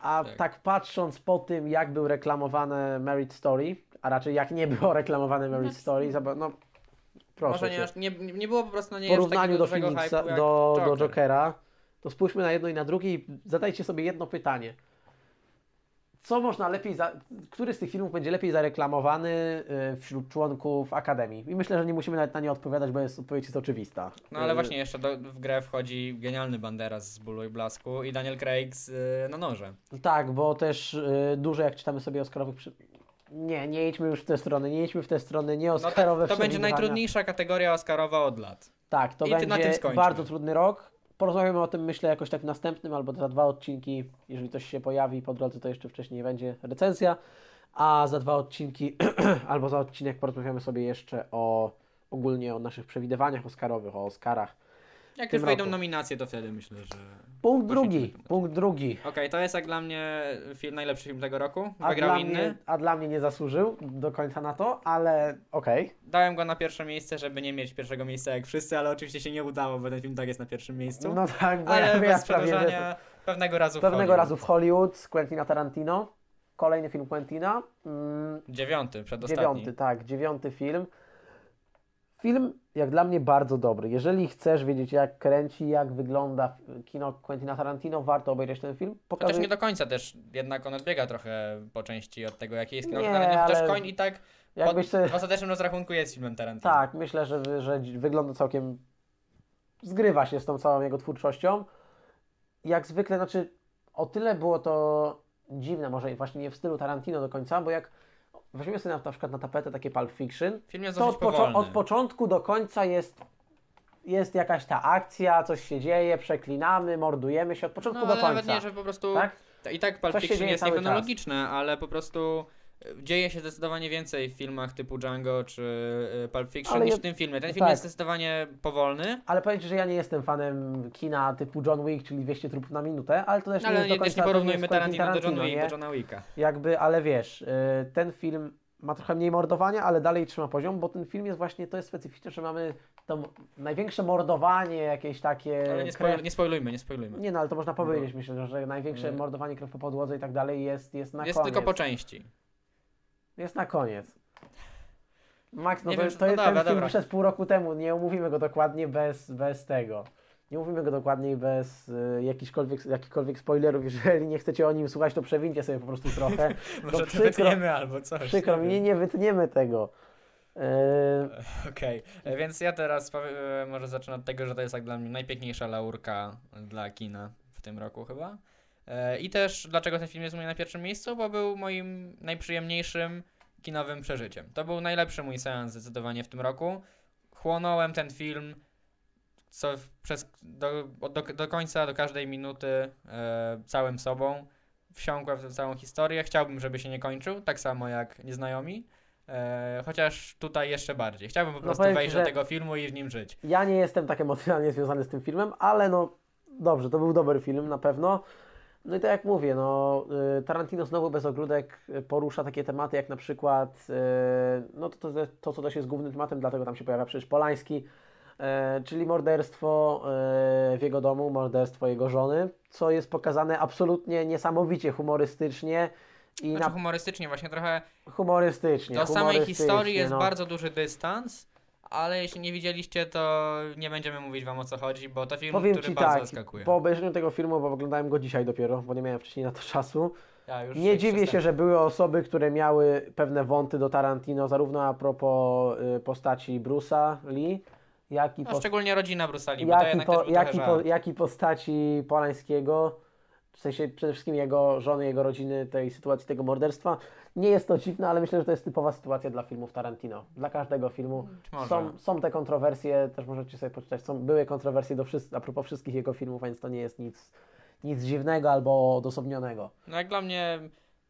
A tak. Tak. patrząc po tym, jak był reklamowany Merit Story, a raczej jak nie było reklamowane Merit Story, zaba- no proszę Może nie, aż- nie, nie było po prostu na w nie aż porównaniu do Phoenixa, do, do Joker. Jokera, to spójrzmy na jedno i na drugie i zadajcie sobie jedno pytanie. Co można lepiej, za, który z tych filmów będzie lepiej zareklamowany y, wśród członków Akademii? I myślę, że nie musimy nawet na nie odpowiadać, bo jest, odpowiedź jest oczywista. No ale właśnie jeszcze do, w grę wchodzi genialny Banderas z Bólu i Blasku i Daniel Craig z, y, na noże. Tak, bo też y, dużo jak czytamy sobie Oscarowych... Przy... Nie, nie idźmy już w tę stronę, nie idźmy w tę stronę, nie No Oscarowe to, to będzie najtrudniejsza kategoria Oscarowa od lat. Tak, to I będzie bardzo trudny rok. Porozmawiamy o tym, myślę, jakoś tak w następnym albo za dwa odcinki. Jeżeli coś się pojawi po drodze, to jeszcze wcześniej będzie recenzja. A za dwa odcinki albo za odcinek porozmawiamy sobie jeszcze o ogólnie o naszych przewidywaniach Oscarowych, o Oscarach. Jak już wejdą roku. nominacje, to wtedy myślę, że... Punkt drugi, punkt drugi. Okej, to jest jak dla mnie film, najlepszy film tego roku. A Wygrał dla, inny. mnie, a dla mnie nie zasłużył do końca na to, ale okej. Dałem go na pierwsze miejsce, żeby nie mieć pierwszego miejsca jak wszyscy, ale oczywiście się nie udało, bo ten film tak jest na pierwszym miejscu. No tak, bo ale ja, ja bez prawie, że przedłużania pewnego razu w pewnego Hollywood. razu w Hollywood z Quentina Tarantino. Kolejny film Quentina. Mm, Dziewiąty, przedostatni. Dziewiąty, tak, dziewiąty film. Film, jak dla mnie, bardzo dobry. Jeżeli chcesz wiedzieć, jak kręci, jak wygląda kino Quentina Tarantino, warto obejrzeć ten film. To też Pokazuje... nie do końca też, jednak on odbiega trochę po części od tego, jaki jest kino Nie, Tarantino, chociaż ale koń i tak Jakbyś pod, w ostatecznym rozrachunku jest filmem Tarantino. Tak, myślę, że, że wygląda całkiem... Zgrywa się z tą całą jego twórczością. Jak zwykle, znaczy, o tyle było to dziwne, może właśnie nie w stylu Tarantino do końca, bo jak weźmiemy sobie na, na przykład na tapetę takie Pulp Fiction, Film jest to od, powolny. od początku do końca jest, jest jakaś ta akcja, coś się dzieje, przeklinamy, mordujemy się od początku no, do ale końca. nawet nie, że po prostu... tak? I tak Pulp Coś się Fiction dzieje jest cały niechronologiczne, ale po prostu dzieje się zdecydowanie więcej w filmach typu Django czy y, Pulp Fiction Ale niż w tym filmie. Ten film tak. jest zdecydowanie powolny, Ale powiem Ci, że ja nie jestem fanem kina typu John Wick, czyli 200 trupów na minutę, ale to też nie ale jest do nie, końca też nie porównujmy jest Quentin Tarantino do John Tarantino, Wick, do Johna Wicka. Jakby, ale wiesz, y, ten film ma trochę mniej mordowania, ale dalej trzyma poziom, bo ten film jest właśnie, to jest specyficzne, że mamy to największe mordowanie, jakieś takie Ale nie, krew... spoil, nie spoilujmy, nie spoilujmy. Nie no, ale to można powiedzieć, myślę, że największe Nie. mordowanie krew po podłodze i tak dalej jest, jest na jest koniec. tylko po części. Jest na koniec. Max, no Nie to, wiem, to no jest dobra, ten film dobra. wyszedł pół roku temu, nie omówimy go dokładnie bez, bez tego. Nie mówimy go dokładniej bez y, jakichkolwiek, jakichkolwiek spoilerów. Jeżeli nie chcecie o nim słuchać, to przewincie sobie po prostu trochę. Może to przykro- wytniemy albo coś. Przykro nie mi, nie, nie wytniemy tego. E, Okej, e, więc ja teraz powie- e, może zacznę od tego, że to jest jak dla mnie najpiękniejsza laurka dla kina w tym roku chyba. E, I też dlaczego ten film jest u mnie na pierwszym miejscu, bo był moim najprzyjemniejszym kinowym przeżyciem. To był najlepszy mój seans zdecydowanie w tym roku. Chłonąłem ten film co przez, do, do, do końca, do każdej minuty e, całym sobą. Wsiąkłem w tę całą historię. Chciałbym, żeby się nie kończył, tak samo jak Nieznajomi. E, chociaż tutaj jeszcze bardziej. Chciałbym po No prostu wejść do tego filmu i w nim żyć. ja nie jestem tak emocjonalnie związany z tym filmem, ale no dobrze, to był dobry film na pewno. No i tak jak mówię, no y, Tarantino znowu bez ogródek y, porusza takie tematy jak na przykład, y, no to, to, to co też jest głównym tematem, dlatego tam się pojawia przecież Polański, czyli morderstwo w jego domu, morderstwo jego żony, co jest pokazane absolutnie niesamowicie humorystycznie i Znaczy na, humorystycznie właśnie trochę humorystycznie. do samej humorystycznie, historii jest no. bardzo duży dystans, ale jeśli nie widzieliście, to nie będziemy mówić wam o co chodzi, bo to film, Powiem który Ci bardzo tak, zaskakuje. po obejrzeniu tego filmu, bo oglądałem go dzisiaj dopiero, bo nie miałem wcześniej na to czasu, Ja już nie dziwię się, że były osoby, które miały pewne wąty do Tarantino, zarówno a propos y, postaci Bruce'a Lee, jak i, No, pos- szczególnie rodzina bo to jak, i jednak po, też jak, po, jak i postaci Polańskiego, w sensie przede wszystkim jego żony, jego rodziny, tej sytuacji, tego morderstwa. Nie jest to dziwne, ale myślę, że to jest typowa sytuacja dla filmów Tarantino. Dla każdego filmu. Może. Są, są te kontrowersje, też możecie sobie poczytać, są, były kontrowersje do wszys- a propos wszystkich jego filmów, więc to nie jest nic, nic dziwnego albo odosobnionego. No jak dla mnie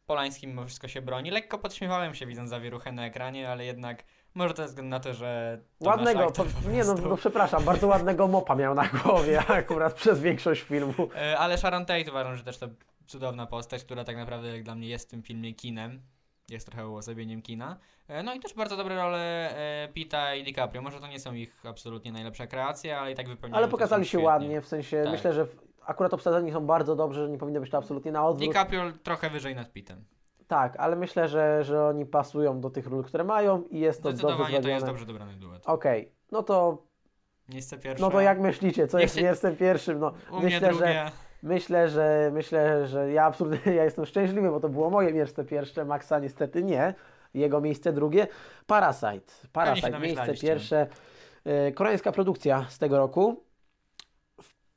Polański mimo wszystko się broni. Lekko podśmiewałem się widząc zawieruchę na ekranie, ale jednak może to ze względu na to, że to Ładnego, po nie no, no przepraszam, bardzo ładnego mopa miał na głowie akurat przez większość filmu. E, Ale Sharon Tate uważam, że też to cudowna postać, która tak naprawdę jak dla mnie jest w tym filmie kinem. Jest trochę uosobieniem kina. E, No i też bardzo dobre role e, Pita i DiCaprio. Może to nie są ich absolutnie najlepsze kreacje, ale i tak wypełniają Ale pokazali się świetnie. ładnie, w sensie Tak. myślę, że akurat obsadzeni są bardzo dobrze, że nie powinno być to absolutnie na odwrót. DiCaprio trochę wyżej nad Pitem. Tak, ale myślę, że, że oni pasują do tych ról, które mają i jest to dobrze Zdecydowanie to zrobione. jest dobrze dobrany duet. Okej, no to, Miejsce pierwsze. no to jak myślicie, co Niech jest się- miejscem pierwszym? No, U mnie myślę, że, myślę, że myślę, że ja absolutnie ja jestem szczęśliwy, bo to było moje miejsce pierwsze, Maxa niestety nie. Jego miejsce drugie. Parasite. Parasite, miejsce namyślaliście. pierwsze. E, Koreańska produkcja z tego roku.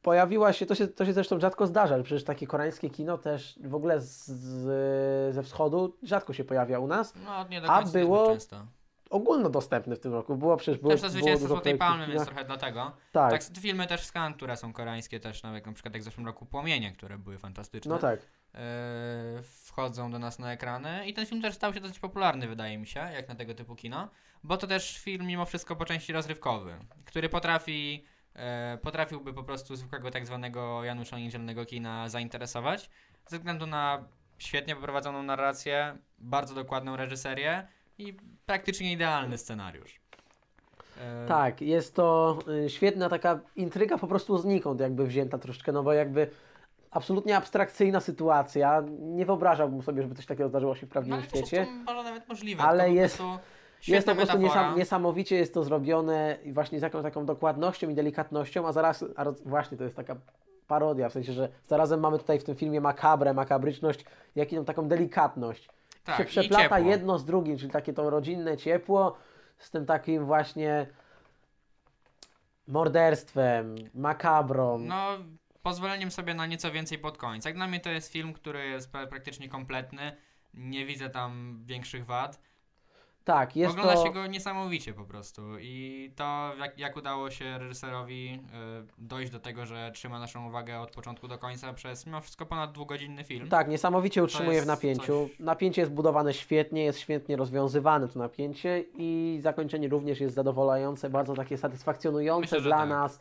Pojawiła się, to się, to się zresztą rzadko zdarza, że przecież takie koreańskie kino też w ogóle z, z, ze wschodu rzadko się pojawia u nas. No nie do A końca było- zbyt często. Ogólnodostępny w tym roku. Było przecież było, Też to było zwycięstwo Złotej Palmy, więc trochę dlatego. Tak, Tak, filmy też z Cannes, które są koreańskie też, nawet na przykład jak w zeszłym roku Płomienie, które były fantastyczne. no tak. e, wchodzą do nas na ekrany i ten film też stał się dosyć popularny, wydaje mi się, jak na tego typu kino, bo to też film mimo wszystko po części rozrywkowy, który potrafi, potrafiłby po prostu zwykłego tak zwanego Janusza Niedzielnego kina zainteresować, ze względu na świetnie poprowadzoną narrację, bardzo dokładną reżyserię i praktycznie idealny scenariusz. E, Tak, jest to y, świetna taka intryga po prostu znikąd jakby wzięta troszeczkę, no bo jakby absolutnie abstrakcyjna sytuacja. Nie wyobrażałbym sobie, żeby coś takiego zdarzyło się w no, prawdziwym ale też jest świecie. to może nawet możliwe. Ale tylko po jest- prostu Jest to po prostu niesam, niesamowicie jest to zrobione właśnie z jakąś taką dokładnością i delikatnością, a zaraz, a właśnie to jest taka parodia, w sensie, że zarazem mamy tutaj w tym filmie makabrę, makabryczność, jak i taką delikatność. tak, się przeplata jedno z drugim, czyli takie to rodzinne ciepło z tym takim właśnie morderstwem, makabrą. No, pozwoleniem sobie na nieco więcej pod koniec. Jak dla mnie to jest film, który jest pra- praktycznie kompletny. Nie widzę tam większych wad. Tak, jest Ogląda to... się go niesamowicie po prostu i to jak, jak udało się reżyserowi y, dojść do tego, że trzyma naszą uwagę od początku do końca przez mimo wszystko ponad dwugodzinny film. Tak, niesamowicie utrzymuje w napięciu. coś- Napięcie jest budowane świetnie, jest świetnie rozwiązywane to napięcie i zakończenie również jest zadowalające, bardzo takie satysfakcjonujące Myślę, dla tak. nas.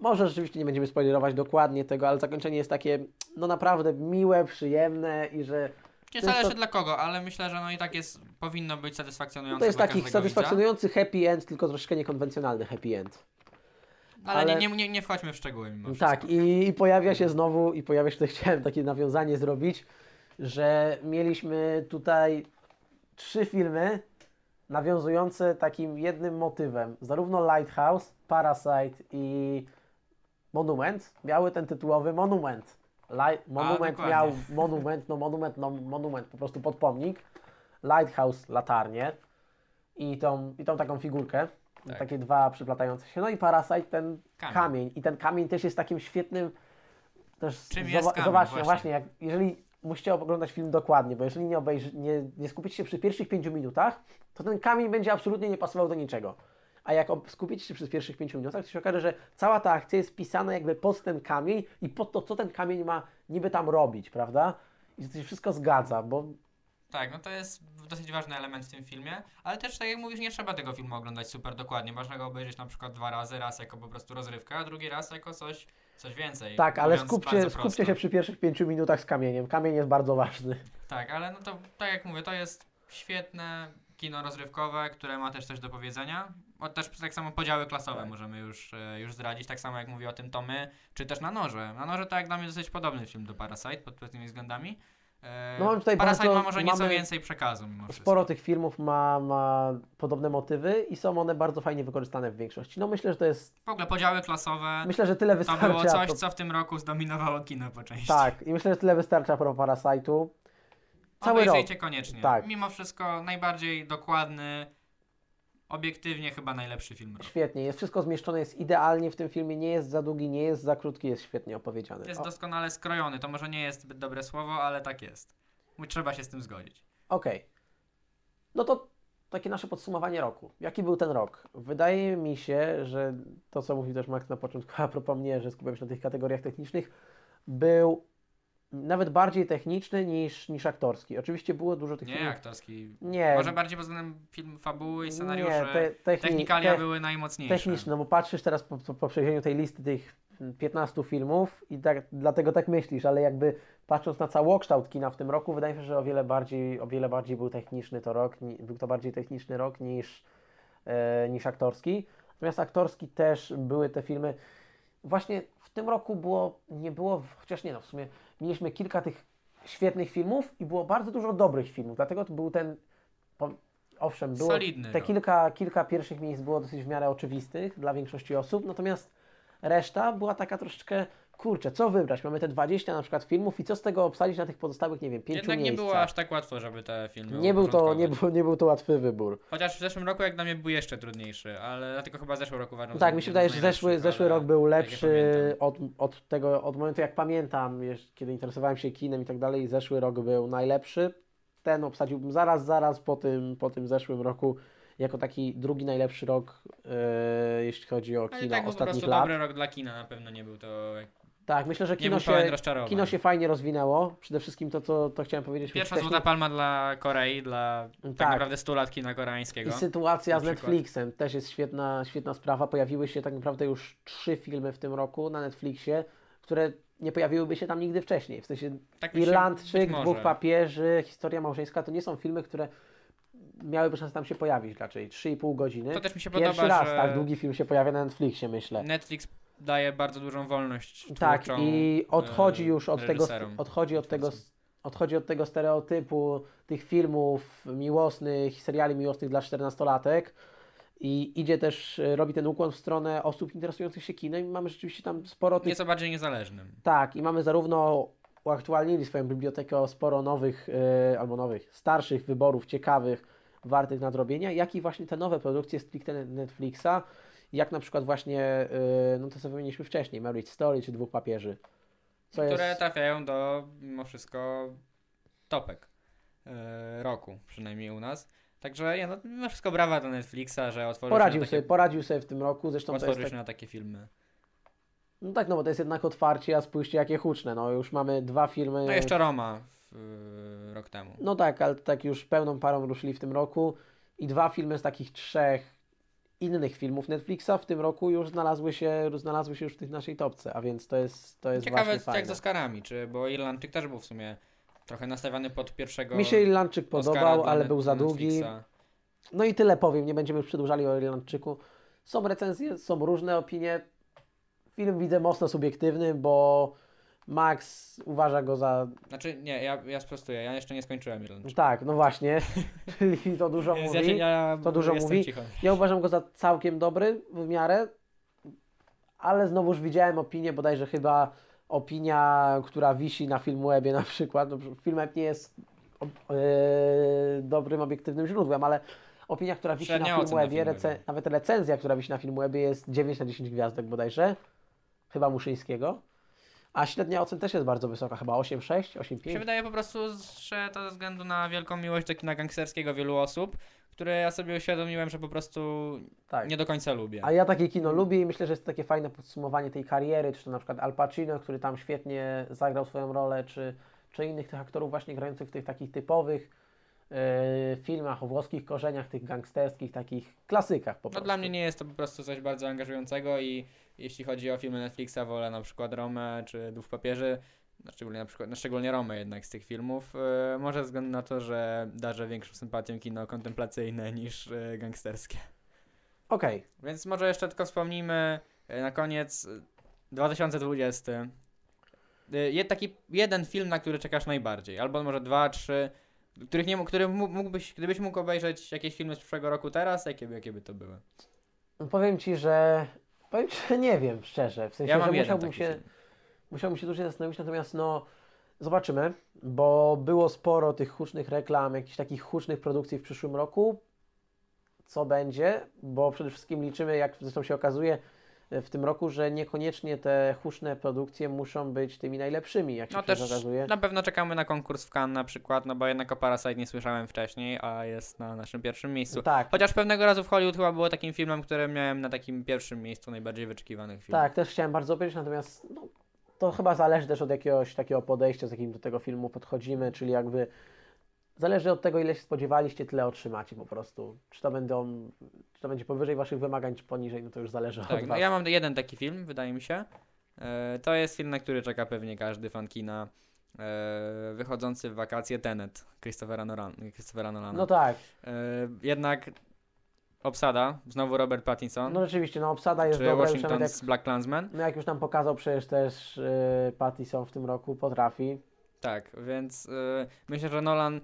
Może rzeczywiście nie będziemy spoilerować dokładnie tego, ale zakończenie jest takie no naprawdę miłe, przyjemne i że Nie zależy to- dla kogo, ale myślę, że no i tak jest, powinno być satysfakcjonujące to jest taki satysfakcjonujący happy end, tylko troszkę niekonwencjonalny happy end. widza. Ale, ale- Nie, nie, nie wchodźmy w szczegóły mimo Tak, i, i pojawia się znowu, i pojawia się, tutaj chciałem takie nawiązanie zrobić, że mieliśmy tutaj trzy filmy nawiązujące takim jednym motywem. Zarówno Lighthouse, Parasite i Monument miały ten tytułowy monument. Light, monument dokładnie. miał monument, no monument, no monument, po prostu podpomnik. Lighthouse, latarnię i tą, i tą taką figurkę. Tak. Takie dwa przyplatające się. No i Parasite ten Kamień. kamień. I ten kamień też jest takim świetnym. Też Czym jest kamień? Zobaczcie, Właśnie. właśnie, jak, jeżeli musicie oglądać film dokładnie, bo jeżeli nie, obejrzy, nie, nie skupicie się przy pierwszych pięciu minutach, to ten kamień będzie absolutnie nie pasował do niczego. A jak skupicie się przez pierwszych pięciu minutach, to się okaże, że cała ta akcja jest pisana jakby pod ten kamień i pod to, co ten kamień ma niby tam robić, prawda? I to się wszystko zgadza, bo Tak, no to jest dosyć ważny element w tym filmie, ale też tak jak mówisz, nie trzeba tego filmu oglądać super dokładnie. Można go obejrzeć na przykład dwa razy, raz jako po prostu rozrywka, a drugi raz jako coś, coś więcej. tak, ale skupcie, skupcie się przy pierwszych pięciu minutach z kamieniem. Kamień jest bardzo ważny. Tak, ale no to tak jak mówię, to jest świetne kino rozrywkowe, które ma też coś do powiedzenia. O, też tak samo podziały klasowe Tak. możemy już, e, już zdradzić, tak samo jak mówi o tym Tomy, czy też na noże. Na noże to jak dla mnie dosyć podobny film do Parasite pod pewnymi względami. E, No, mamy tutaj Parasite bardzo- ma może nieco więcej przekazu mimo. Sporo tych filmów ma, ma podobne motywy i są one bardzo fajnie wykorzystane w większości. No myślę, że to jest. W ogóle podziały klasowe, Myślę, że tyle to wystarcza. było coś, co w tym roku zdominowało kino po części. Tak, i myślę, że tyle wystarcza pro Parasite'u. Cały rok. Obejrzyjcie koniecznie. Tak. Mimo wszystko najbardziej dokładny, obiektywnie chyba najlepszy film roku. Świetnie, jest wszystko zmieszczone, jest idealnie w tym filmie, nie jest za długi, nie jest za krótki, jest świetnie opowiedziany. Jest O, doskonale skrojony. To może nie jest zbyt dobre słowo, ale tak jest. Mu- Trzeba się z tym zgodzić. Okej. No to takie nasze podsumowanie roku. Jaki był ten rok? Wydaje mi się, że to, co mówił też Max na początku, a propos mnie, że skupiam się na tych kategoriach technicznych, był nawet bardziej techniczny niż, niż aktorski. Oczywiście było dużo tych Nie filmów. aktorski. Nie, Może bardziej pod względem film, fabuły i nie, scenariuszy. te, techni, Technikalia te, były najmocniejsze. techniczne, bo patrzysz teraz po, po, po przejrzeniu tej listy tych 15 filmów i tak, dlatego tak myślisz, ale jakby patrząc na całokształt kina w tym roku, wydaje mi się, że o wiele bardziej, o wiele bardziej był techniczny to rok, był to bardziej techniczny rok niż, e, niż aktorski. Natomiast aktorski też były te filmy. Właśnie w tym roku było, nie było, chociaż nie no, w sumie mieliśmy kilka tych świetnych filmów i było bardzo dużo dobrych filmów, dlatego to był ten, owszem, było Solidny te rok. kilka, kilka pierwszych miejsc było dosyć w miarę oczywistych dla większości osób, natomiast reszta była taka troszeczkę, kurczę, co wybrać? Mamy te 20 na przykład filmów i co z tego obsadzić na tych pozostałych, nie wiem, pięciu Jednak nie miejscach? było aż tak łatwo, żeby te filmy nie, był to, nie, był, nie był to łatwy wybór. Chociaż w zeszłym roku jak dla mnie był jeszcze trudniejszy, ale dlatego chyba zeszły rok uważam No tak, mi się wydaje, że zeszły, zeszły ale rok był tak lepszy od, od tego, od momentu jak pamiętam, kiedy interesowałem się kinem i tak dalej, zeszły rok był najlepszy. Ten obsadziłbym zaraz, zaraz po tym, po tym zeszłym roku jako taki drugi najlepszy rok, e, jeśli chodzi o Ale kino tak był po ostatnich prostu lat. dobry rok dla kina, na pewno nie był to... Tak, myślę, że kino się, kino się fajnie rozwinęło. Przede wszystkim to, co to chciałem powiedzieć Pierwsza wcześniej. Złota Palma dla Korei, dla tak, Tak. naprawdę 100 lat kina koreańskiego. I sytuacja z. Netflixem też jest świetna, świetna sprawa. Pojawiły się tak naprawdę już trzy filmy w tym roku na Netflixie, które nie pojawiłyby się tam nigdy wcześniej. W sensie Tak Irlandczyk, Dwóch papieży, Historia małżeńska to nie są filmy, które miałyby szansę tam się pojawić raczej. 3,5 godziny. To też mi się Pierwszy podoba, raz że tak długi film się pojawia na Netflixie, myślę. Netflix daje bardzo dużą wolność Tak, twórczą, i odchodzi e, już od tego, odchodzi od tego, odchodzi od tego stereotypu tych filmów miłosnych, seriali miłosnych dla 14-latek i idzie też, e, robi ten ukłon w stronę osób interesujących się kinem i mamy rzeczywiście tam sporo tych... Nieco bardziej niezależnym. Tak, i mamy zarówno uaktualnili swoją bibliotekę sporo nowych, e, albo nowych, starszych wyborów, ciekawych, wartych nadrobienia, jak i właśnie te nowe produkcje stricte Netflixa, jak na przykład właśnie, e, no to co wymieniliśmy wcześniej, Marriage Story czy Dwóch Papieży. Co które jest... trafiają do mimo wszystko topek e, roku, przynajmniej u nas. Także ja, no, mimo wszystko brawa dla Netflixa, że otworzył Poradził się na sobie, takie, poradził sobie w tym roku, zresztą to jest otworzył tak, na takie filmy. no tak, no bo to jest jednak otwarcie, a spójrzcie jakie huczne, no już mamy dwa filmy. No jeszcze Roma w, y, rok temu. No tak, ale tak już pełną parą ruszyli w tym roku i dwa filmy z takich trzech innych filmów Netflixa w tym roku już znalazły się, znalazły się już w tych naszej topce, a więc to jest, to jest Ciekawe jak fajne. z Oscarami, czy, bo Irlandczyk też był w sumie trochę nastawiony pod pierwszego Mi się Irlandczyk podobał, ale był za długi. No i tyle powiem, nie będziemy już przedłużali o Irlandczyku. Są recenzje, są różne opinie. Film widzę mocno subiektywny, bo Max uważa go za... Znaczy, nie, ja, ja sprostuję, ja jeszcze nie skończyłem Irlandczyka. Tak, no właśnie, czyli to dużo mówi. ja, ja, to dużo mówi. Cicho. Ja uważam go za całkiem dobry w miarę, ale znowuż widziałem opinię, bodajże chyba opinia, która wisi na Filmwebie na przykład. No, Filmweb nie jest o, e, dobrym, obiektywnym źródłem, ale opinia, która wisi Średnia na na Filmwebie, rece- nawet recenzja, która wisi na Filmwebie jest 9 na 10 gwiazdek bodajże, chyba Muszyńskiego. A średnia ocen też jest bardzo wysoka, chyba 8,6, Mi się 8,5. wydaje po prostu, że to ze względu na wielką miłość do kina gangsterskiego wielu osób, które ja sobie uświadomiłem, że po prostu Tak. nie do końca lubię. A ja takie kino lubię i myślę, że jest to takie fajne podsumowanie tej kariery, czy to na przykład Al Pacino, który tam świetnie zagrał swoją rolę, czy, czy innych tych aktorów właśnie grających w tych takich typowych e, filmach o włoskich korzeniach, tych gangsterskich, takich klasykach po No prostu. dla mnie nie jest to po prostu coś bardzo angażującego i jeśli chodzi o filmy Netflixa, wolę na przykład Romę czy Dwóch Papieży, no szczególnie na przykład, no szczególnie Romę jednak z tych filmów, yy, może ze względu na to, że darzę większą sympatią kino kontemplacyjne niż yy, gangsterskie. Okej, Więc może jeszcze tylko wspomnijmy yy, na koniec yy, 2020. Yy, je- taki jeden film, na który czekasz najbardziej, albo może dwa, trzy, których nie, który mó- mógłbyś, gdybyś mógł obejrzeć jakieś filmy z przyszłego roku teraz, jakie by, jakie by to były? Powiem Ci, że powiem że nie wiem szczerze, w sensie, Ja mam że musiałbym się, film. musiałbym się dłużej zastanowić, natomiast no zobaczymy, bo było sporo tych hucznych reklam, jakichś takich hucznych produkcji w przyszłym roku. Co będzie, bo przede wszystkim liczymy, jak zresztą się okazuje w tym roku, że niekoniecznie te huczne produkcje muszą być tymi najlepszymi, jak się No też okazuje. na pewno czekamy na konkurs w Cannes na przykład, no bo jednak o Parasite nie słyszałem wcześniej, a jest na naszym pierwszym miejscu. Tak, Chociaż pewnego razu w Hollywood chyba było takim filmem, który miałem na takim pierwszym miejscu najbardziej wyczekiwanych filmów. tak, też chciałem bardzo obejrzeć, natomiast no, to chyba zależy też od jakiegoś takiego podejścia, z jakim do tego filmu podchodzimy, czyli jakby zależy od tego, ile się spodziewaliście, tyle otrzymacie po prostu. Czy to będą, czy to będzie powyżej waszych wymagań, czy poniżej, no to już zależy Tak, od no was. ja mam jeden taki film, wydaje mi się. E, to jest film, na który czeka pewnie każdy fan kina. E, wychodzący w wakacje Tenet Christophera, Nolan, Christophera Nolana. No tak, e, jednak obsada, znowu Robert Pattinson, no rzeczywiście, no obsada jest czy dobra, Washington z Black Klansman. no jak już nam pokazał przecież też Pattison w tym roku, potrafi. Tak, więc myślę, że Nolan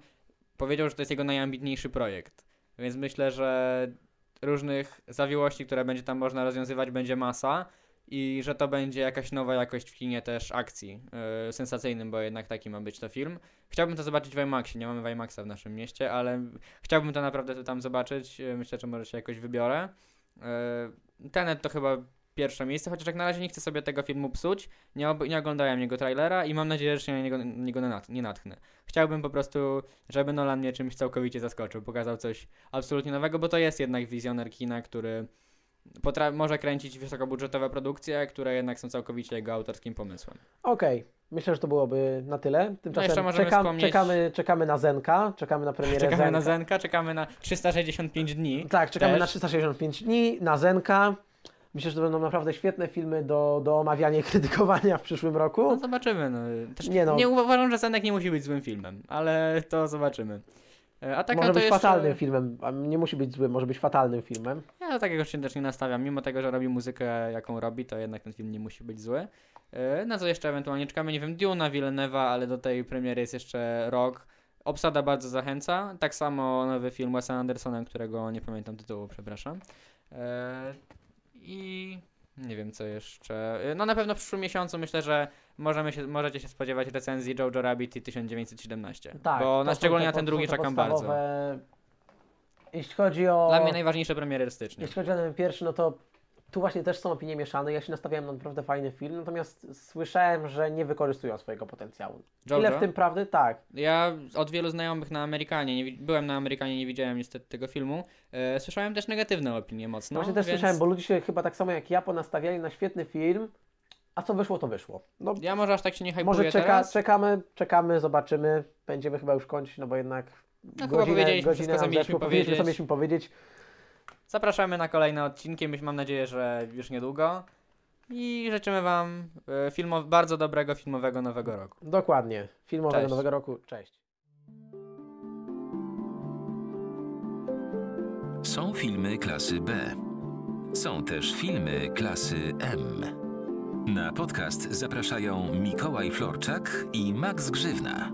powiedział, że to jest jego najambitniejszy projekt. Więc myślę, że różnych zawiłości, które będzie tam można rozwiązywać, będzie masa i że to będzie jakaś nowa jakość w kinie też akcji y, sensacyjnym, bo jednak taki ma być to film. Chciałbym to zobaczyć w IMAXie, nie mamy w IMAXa w naszym mieście, ale chciałbym to naprawdę tam zobaczyć. Y, Myślę, że może się jakoś wybiorę. Y, Tenet to chyba pierwsze miejsce, chociaż jak na razie nie chcę sobie tego filmu psuć. Nie, ob- nie oglądałem jego trailera i mam nadzieję, że się na niego, niego nat- nie natchnę. Chciałbym po prostu, żeby Nolan mnie czymś całkowicie zaskoczył, pokazał coś absolutnie nowego, bo to jest jednak wizjoner kina, który potra- może kręcić wysokobudżetowe produkcje, które jednak są całkowicie jego autorskim pomysłem. Okej, myślę, że to byłoby na tyle. Tymczasem jeszcze możemy czekam, wspomnieć- czekamy, czekamy na Zenka, czekamy na premierę Czekamy Zenka. na Zenka, czekamy na 365 dni. Tak, czekamy Też. na 365 dni, na Zenka. Myślę, że to będą naprawdę świetne filmy do, do omawiania i krytykowania w przyszłym No roku. zobaczymy. No. Też Nie no. nie uważam, że Zenek nie musi być złym filmem, ale to zobaczymy. E, A tak może to być jeszcze... fatalnym filmem, nie musi być złym, może być fatalnym filmem. Ja do takiego się też nie nastawiam. Mimo tego, że robi muzykę, jaką robi, to jednak ten film nie musi być zły. E, Na co jeszcze ewentualnie czekamy? Nie wiem, Duna, Villeneuve'a, ale do tej premiery jest jeszcze rok. Obsada bardzo zachęca. Tak samo nowy film Wesa Andersona, którego nie pamiętam tytułu, przepraszam. I nie wiem co jeszcze. E, No na pewno w przyszłym miesiącu myślę, że możemy się, możecie się spodziewać recenzji Jojo Rabbit i 1917. Tak, bo na szczególnie na ten drugi czekam bardzo. Jeśli chodzi o... Dla mnie najważniejsze premiery stycznia. Jeśli chodzi o ten pierwszy, no to Tu właśnie też są opinie mieszane. Ja się nastawiałem na naprawdę fajny film, natomiast słyszałem, że nie wykorzystują swojego potencjału. Ile Jojo? w tym prawdy? Tak. Ja od wielu znajomych na Amerykanie, nie, byłem na Amerykanie, nie widziałem niestety tego filmu. E, słyszałem też negatywne opinie mocno. No właśnie też więc słyszałem, bo ludzie się chyba tak samo jak ja ponastawiali na świetny film, a co wyszło, to wyszło. No, Ja może aż tak się nie hypuję może czeka, teraz. czekamy, czekamy, zobaczymy. Będziemy chyba już kończyć, no bo jednak No chyba powiedzieliśmy wszystko, co mieliśmy co powiedzieć. mieliśmy powiedzieć. Zapraszamy na kolejne odcinki, mam nadzieję, że już niedługo. I życzymy Wam e, filmow- bardzo dobrego filmowego nowego roku. Dokładnie. Filmowego Cześć. nowego roku. Cześć. Są filmy klasy B. Są też filmy klasy M. Na podcast zapraszają Mikołaj Florczak i Max Grzywna.